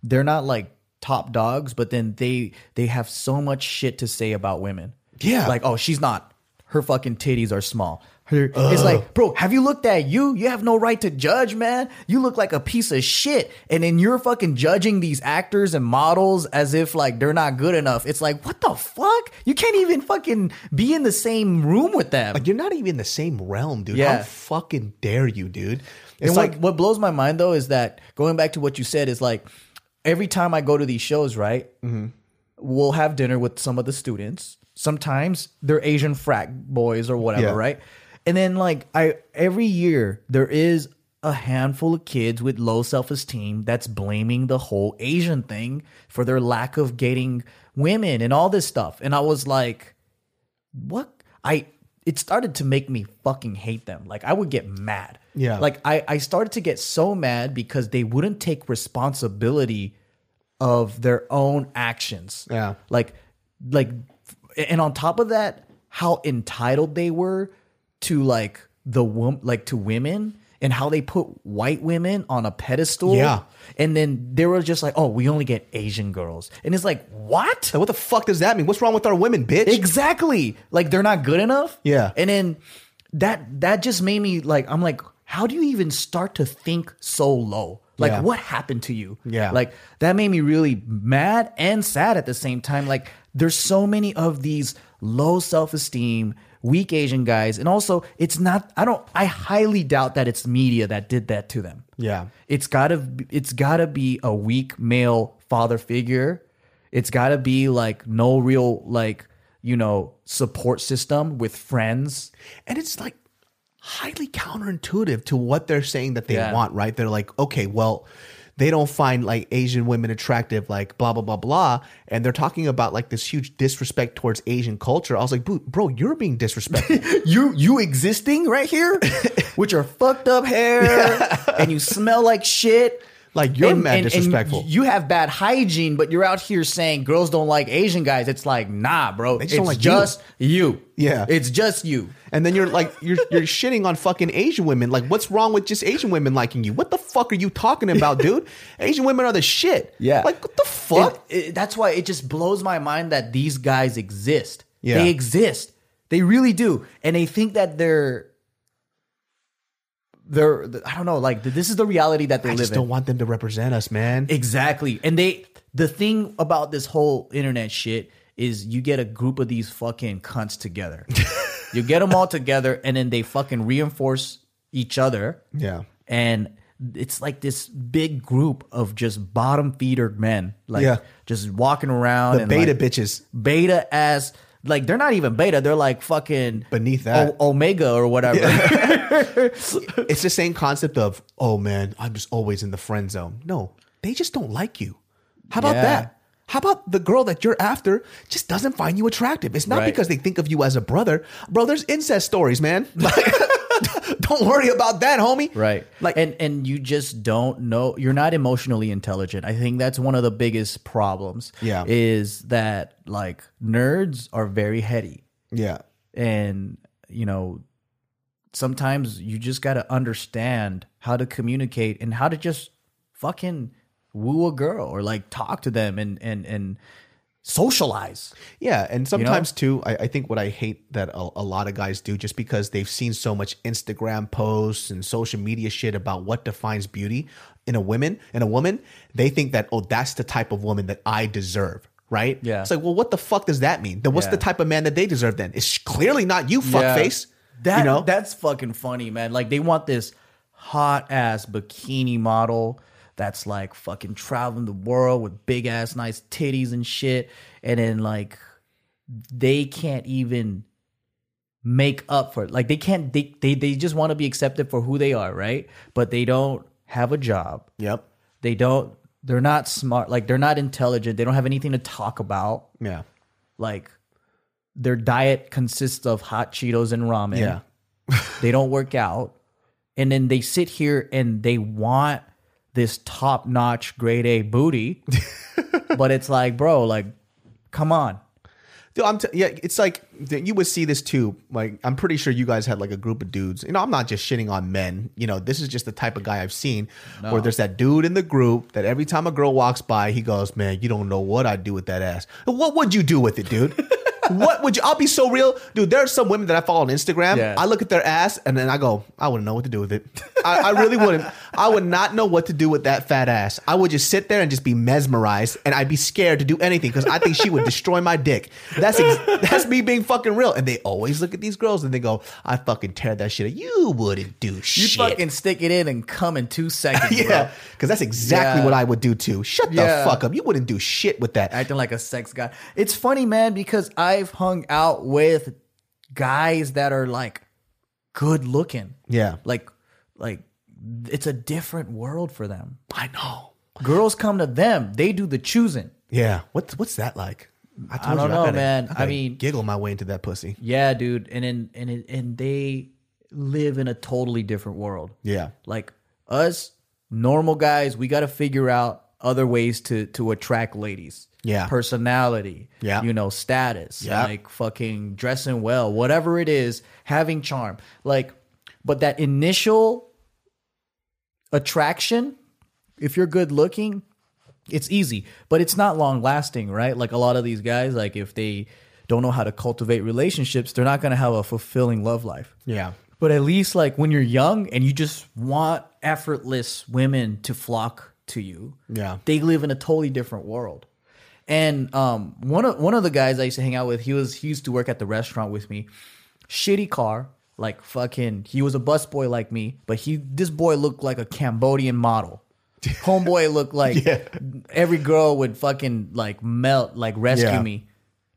C: they're not like top dogs, but then they they have so much shit to say about women.
B: Yeah.
C: Like, oh, she's not. Her fucking titties are small. Her, it's like, bro, have you looked at you? You have no right to judge, man. You look like a piece of shit. And then you're fucking judging these actors and models as if like they're not good enough. It's like, what the fuck? You can't even fucking be in the same room with them.
B: Like, you're not even in the same realm, dude.
C: Yeah.
B: How fucking dare you, dude? It's
C: what,
B: like,
C: what blows my mind though is that going back to what you said is like every time I go to these shows, right? Mm-hmm. We'll have dinner with some of the students. Sometimes they're Asian frat boys or whatever,
B: Yeah.
C: right? And then like I every year there is a handful of kids with low self-esteem that's blaming the whole Asian thing for their lack of getting women and all this stuff. And I was like, what I it started to make me fucking hate them. Like I would get mad.
B: Yeah.
C: Like I I started to get so mad because they wouldn't take responsibility of their own actions.
B: Yeah.
C: Like like and on top of that, how entitled they were to like the wom- like to women and how they put white women on a pedestal.
B: Yeah.
C: And then they were just like, "Oh, we only get Asian girls." And it's like, "What?"
B: what the fuck does that mean? What's wrong with our women, bitch?
C: Exactly. Like they're not good enough.
B: Yeah.
C: And then that that just made me like I'm like, how do you even start to think so low? Like
B: Yeah.
C: what happened to you?
B: Yeah.
C: Like that made me really mad and sad at the same time. Like there's so many of these low self-esteem, weak Asian guys. And also it's not I don't I highly doubt that it's media that did that to them.
B: Yeah.
C: It's gotta it's gotta be a weak male father figure. It's gotta be like no real like, you know, support system with friends.
B: and it's like highly counterintuitive to what they're saying that they
C: Yeah.
B: want, right? They're like, okay, well, they don't find like Asian women attractive, like blah blah blah blah, and they're talking about like this huge disrespect towards Asian culture. I was like, bro, bro you're being disrespectful.
C: you you existing right here with your fucked up hair and you smell like shit.
B: Like, you're mad disrespectful.
C: you have bad hygiene, but you're out here saying girls don't like Asian guys. It's like, nah, bro.
B: just
C: it's
B: like you.
C: just you.
B: Yeah.
C: It's just you.
B: and then you're like, you're you're shitting on fucking Asian women. Like, what's wrong with just Asian women liking you? What the fuck are you talking about, dude? Asian women are the shit.
C: Yeah.
B: Like, what the fuck?
C: It- it- that's why it just blows my mind that these guys exist.
B: Yeah.
C: They exist. They really do. And they think that they're they're I don't know, like this is the reality that they
B: I
C: live
B: just
C: in.
B: don't want them to represent us, man.
C: Exactly. And they the thing about this whole internet shit is you get a group of these fucking cunts together. you get them all together and then they fucking reinforce each other.
B: yeah.
C: And it's like this big group of just bottom feeder men, like
B: Yeah.
C: just walking around
B: The beta
C: like,
B: bitches.
C: beta as like they're not even beta, they're like fucking
B: Beneath that.
C: O- Omega or whatever.
B: it's the same concept of oh man i'm just always in the friend zone no they just don't like you how about
C: Yeah.
B: that how about the girl that you're after just doesn't find you attractive it's not
C: Right.
B: because they think of you as a brother bro there's incest stories man Like, don't worry about that homie
C: Right.
B: like
C: and and you just don't know you're not emotionally intelligent. I think that's one of the biggest problems.
B: Yeah.
C: Is that like nerds are very heady.
B: yeah
C: And you know, sometimes you just gotta understand how to communicate and how to just fucking woo a girl or like talk to them and and and socialize.
B: Yeah, and sometimes too, I, I think what I hate that a, a lot of guys do, just because they've seen so much Instagram posts and social media shit about what defines beauty in a woman, in a woman, they think that oh, that's the type of woman that I deserve, right?
C: Yeah.
B: It's like, well, what the fuck does that mean? Then what's
C: Yeah.
B: the type of man that they deserve? Then it's clearly not you,
C: Yeah.
B: fuckface.
C: That
B: you know,
C: that's fucking funny, man. Like they want this hot ass bikini model that's like fucking traveling the world with big ass nice titties and shit, and then like they can't even make up for it. Like they can't they they, they just want to be accepted for who they are, right? But they don't have a job.
B: Yep.
C: They don't they're not smart, like they're not intelligent, they don't have anything to talk about.
B: Yeah.
C: Like their diet consists of hot Cheetos and ramen
B: Yeah.
C: they don't work out and then they sit here and they want this top notch grade A booty but it's like bro like come on
B: Dude, I'm t- yeah, it's like you would see this too. Like, I'm pretty sure you guys had like a group of dudes. You know, I'm not just shitting on men. You know, this is just the type of guy I've seen where there's that dude in the group that every time a girl walks by, he goes, "Man, you don't know what I'd do with that ass. What would you do with it, dude?" what would you? I'll be so real, dude. There are some women that I follow on Instagram.
C: Yeah.
B: I look at their ass and then I go, I wouldn't know what to do with it. I, I really wouldn't. I would not know what to do with that fat ass. I would just sit there and just be mesmerized, and I'd be scared to do anything because I think she would destroy my dick. That's ex- that's me being fucking real. And they always look at these girls and they go, I fucking tear that shit. up. You wouldn't do shit.
C: you fucking stick it in and come in two seconds
B: yeah, because that's exactly
C: Yeah.
B: what I would do too. Shut
C: Yeah.
B: the fuck up. You wouldn't do shit with that.
C: acting like a sex guy it's funny man because i've hung out with guys that are like good looking
B: yeah,
C: like like it's a different world for them
B: I know.
C: girls come to them they do the choosing
B: Yeah, what's what's that like? I, told
C: don't
B: you,
C: know,
B: gotta-
C: man. I
B: gotta
C: mean-
B: giggle my way into that pussy.
C: Yeah, dude, and and it, and they live in a totally different world.
B: Yeah.
C: Like us normal guys, we got to figure out other ways to to attract ladies.
B: Yeah.
C: personality.
B: Yeah.
C: you know, status.
B: Yeah.
C: like fucking dressing well, whatever it is, having charm. Like, but that initial attraction, if you're good looking, it's easy, but it's not long lasting, right? Like a lot of these guys, like if they don't know how to cultivate relationships, they're not going to have a fulfilling love life.
B: Yeah.
C: But at least like when you're young and you just want effortless women to flock to you.
B: Yeah.
C: They live in a totally different world. And um one of one of the guys I used to hang out with, he was he used to work at the restaurant with me. Shitty car, like fucking he was a busboy like me, but he this boy looked like a Cambodian model. Homeboy looked like
B: Yeah.
C: every girl would fucking like melt, like rescue
B: Yeah.
C: me.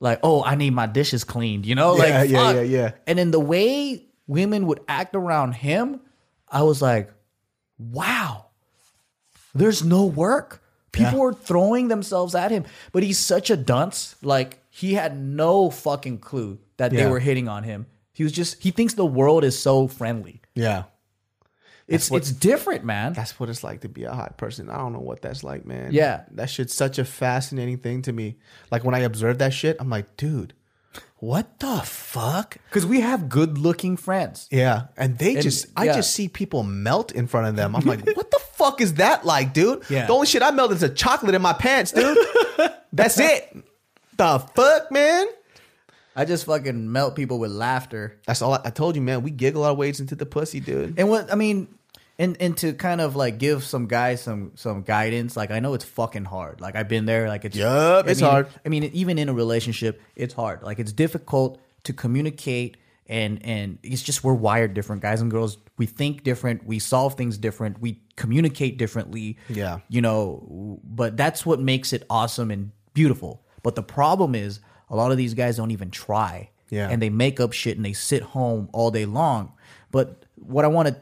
C: Like, oh, I need my dishes cleaned, you know?
B: Yeah,
C: like,
B: yeah,
C: fuck.
B: yeah, yeah.
C: And in the way women would act around him, I was like, wow, there's no work. People
B: Yeah.
C: were throwing themselves at him, but he's such a dunce. Like, he had no fucking clue that they were hitting on him. He was just, he thinks the world is so friendly.
B: Yeah.
C: It's,
B: what-
C: it's different, man.
B: That's what it's like to be a hot person. I don't know what that's like, man.
C: Yeah.
B: That shit's such a fascinating thing to me. Like when I observe that shit, I'm like, dude, what the fuck?
C: Because we have good looking friends.
B: Yeah. And they
C: And-
B: just, I
C: yeah.
B: just see people melt in front of them. I'm like, what the fuck is that like, dude?
C: Yeah.
B: The only shit I melt is a chocolate in my pants, dude. That's it. The fuck, man?
C: I just fucking melt people with laughter.
B: That's all I, I told you, man. We giggle our ways into the pussy, dude.
C: And what I mean, and and to kind of like give some guys some some guidance. Like I know it's fucking hard. Like I've been there. Like it's
B: Yup,
C: I
B: it's
C: mean-
B: hard.
C: I mean, even in a relationship, it's hard. Like it's difficult to communicate. And and it's just we're wired different, guys and girls. We think different. We solve things different. We communicate differently.
B: Yeah.
C: you know. But that's what makes it awesome and beautiful. But the problem is, a lot of these guys don't even try.
B: Yeah.
C: and they make up shit and they sit home all day long. But what I want to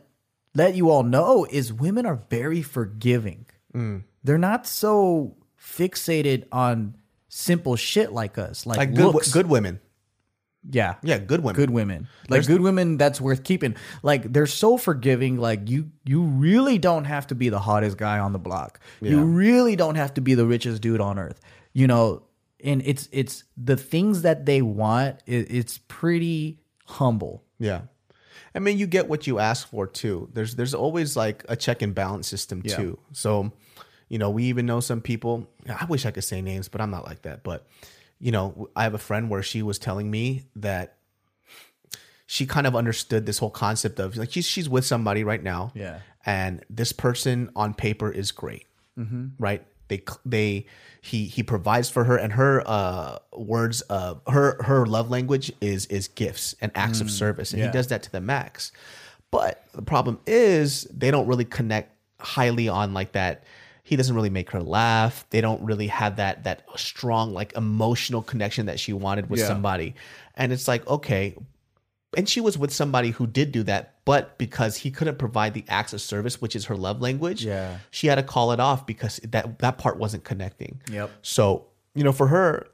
C: let you all know is women are very forgiving.
B: Mm.
C: They're not so fixated on simple shit like us, like,
B: Like good,
C: looks.
B: good women.
C: yeah,
B: Yeah, good women.
C: good women. Like good women, that's worth keeping. Like they're so forgiving. Like you, you really don't have to be the hottest guy on the block. You really don't have to be the richest dude on earth. You know, and it's it's the things that they want. It, it's pretty humble.
B: Yeah. I mean, you get what you ask for too. There's there's always like a check and balance system
C: Yeah.
B: too. So, you know, we even know some people. I wish I could say names, but I'm not like that. But you know, I have a friend where she was telling me that she kind of understood this whole concept of like she's she's with somebody right now,
C: Yeah.
B: and this person on paper is great, mm-hmm. right? They they he he provides for her, and her uh words uh her her love language is is gifts and acts of service, and
C: yeah.
B: he does that to the max. But the problem is they don't really connect highly on like that. He doesn't really make her laugh. They don't really have that that strong like emotional connection that she wanted with
C: Yeah.
B: somebody. And it's like, okay, and she was with somebody who did do that, but because he couldn't provide the acts of service, which is her love language,
C: Yeah.
B: she had to call it off because that that part wasn't connecting.
C: Yep.
B: So you know, for her,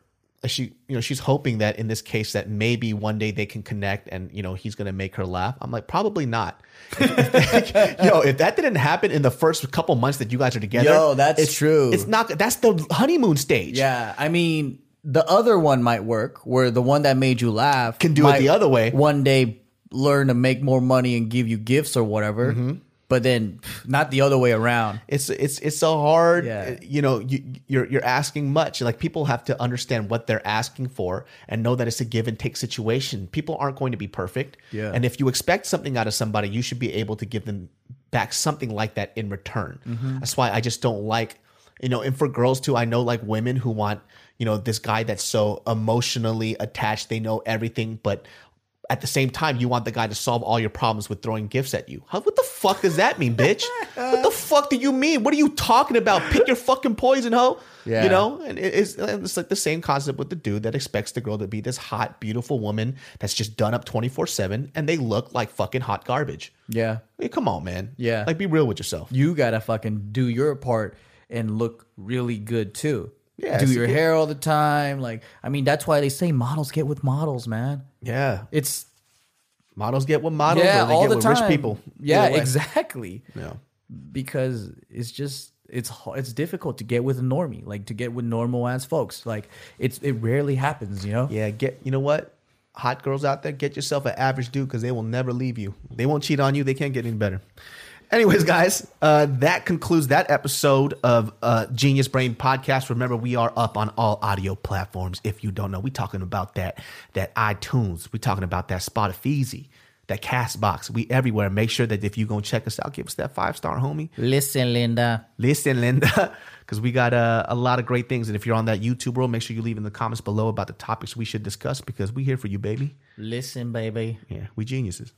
B: she you know she's hoping that in this case that maybe one day they can connect and you know he's gonna make her laugh. I'm like probably not. Yo, if that didn't happen in the first couple months that you guys are together,
C: Yo, that's
B: it's,
C: true.
B: It's not. That's the honeymoon stage.
C: Yeah, I mean, the other one might work, where the one that made you laugh
B: Can do it the other way.
C: One day, learn to make more money and give you gifts or whatever.
B: Mm-hmm.
C: But then, not the other way around.
B: it's it's it's so hard
C: Yeah.
B: you know you you're you're asking much like people have to understand what they're asking for and know that it's a give and take situation people aren't going to be perfect
C: Yeah.
B: and if you expect something out of somebody you should be able to give them back something like that in return
C: Mm-hmm.
B: that's why i just don't like you know and for girls too i know like women who want you know this guy that's so emotionally attached they know everything but at the same time, you want the guy to solve all your problems with throwing gifts at you. How, what the fuck does that mean, bitch? what the fuck do you mean? What are you talking about? Pick your fucking poison, hoe.
C: Yeah.
B: You know, and it's, it's like the same concept with the dude that expects the girl to be this hot, beautiful woman that's just done up twenty four seven, and they look like fucking hot garbage.
C: Yeah,
B: I mean, come on, man.
C: Yeah.
B: like be real with yourself.
C: you gotta fucking do your part and look really good too.
B: Yeah,
C: do your
B: it-
C: hair all the time. Like, I mean, that's why they say models get with models, man.
B: Yeah,
C: It's
B: models get with models,
C: yeah, all
B: get
C: the
B: with
C: time.
B: rich people.
C: Yeah, exactly.
B: Yeah.
C: because it's just it's it's difficult to get with a normie, like to get with normal ass folks. Like it's it rarely happens, you know.
B: Yeah, get you know what? Hot girls out there, get yourself an average dude because they will never leave you. They won't cheat on you. They can't get any better. Anyways, guys, uh, that concludes that episode of uh, Genius Brain Podcast. Remember, we are up on all audio platforms. If you don't know, we talking about that that iTunes. We talking about that Spotify, that Castbox. We everywhere. Make sure that if you gonna check us out, give us that five star, homie.
C: Listen, Linda.
B: Listen, Linda, because we got uh, a lot of great things. And if you're on that YouTube world, make sure you leave in the comments below about the topics we should discuss because we here for you, baby.
C: Listen, baby.
B: Yeah, we geniuses.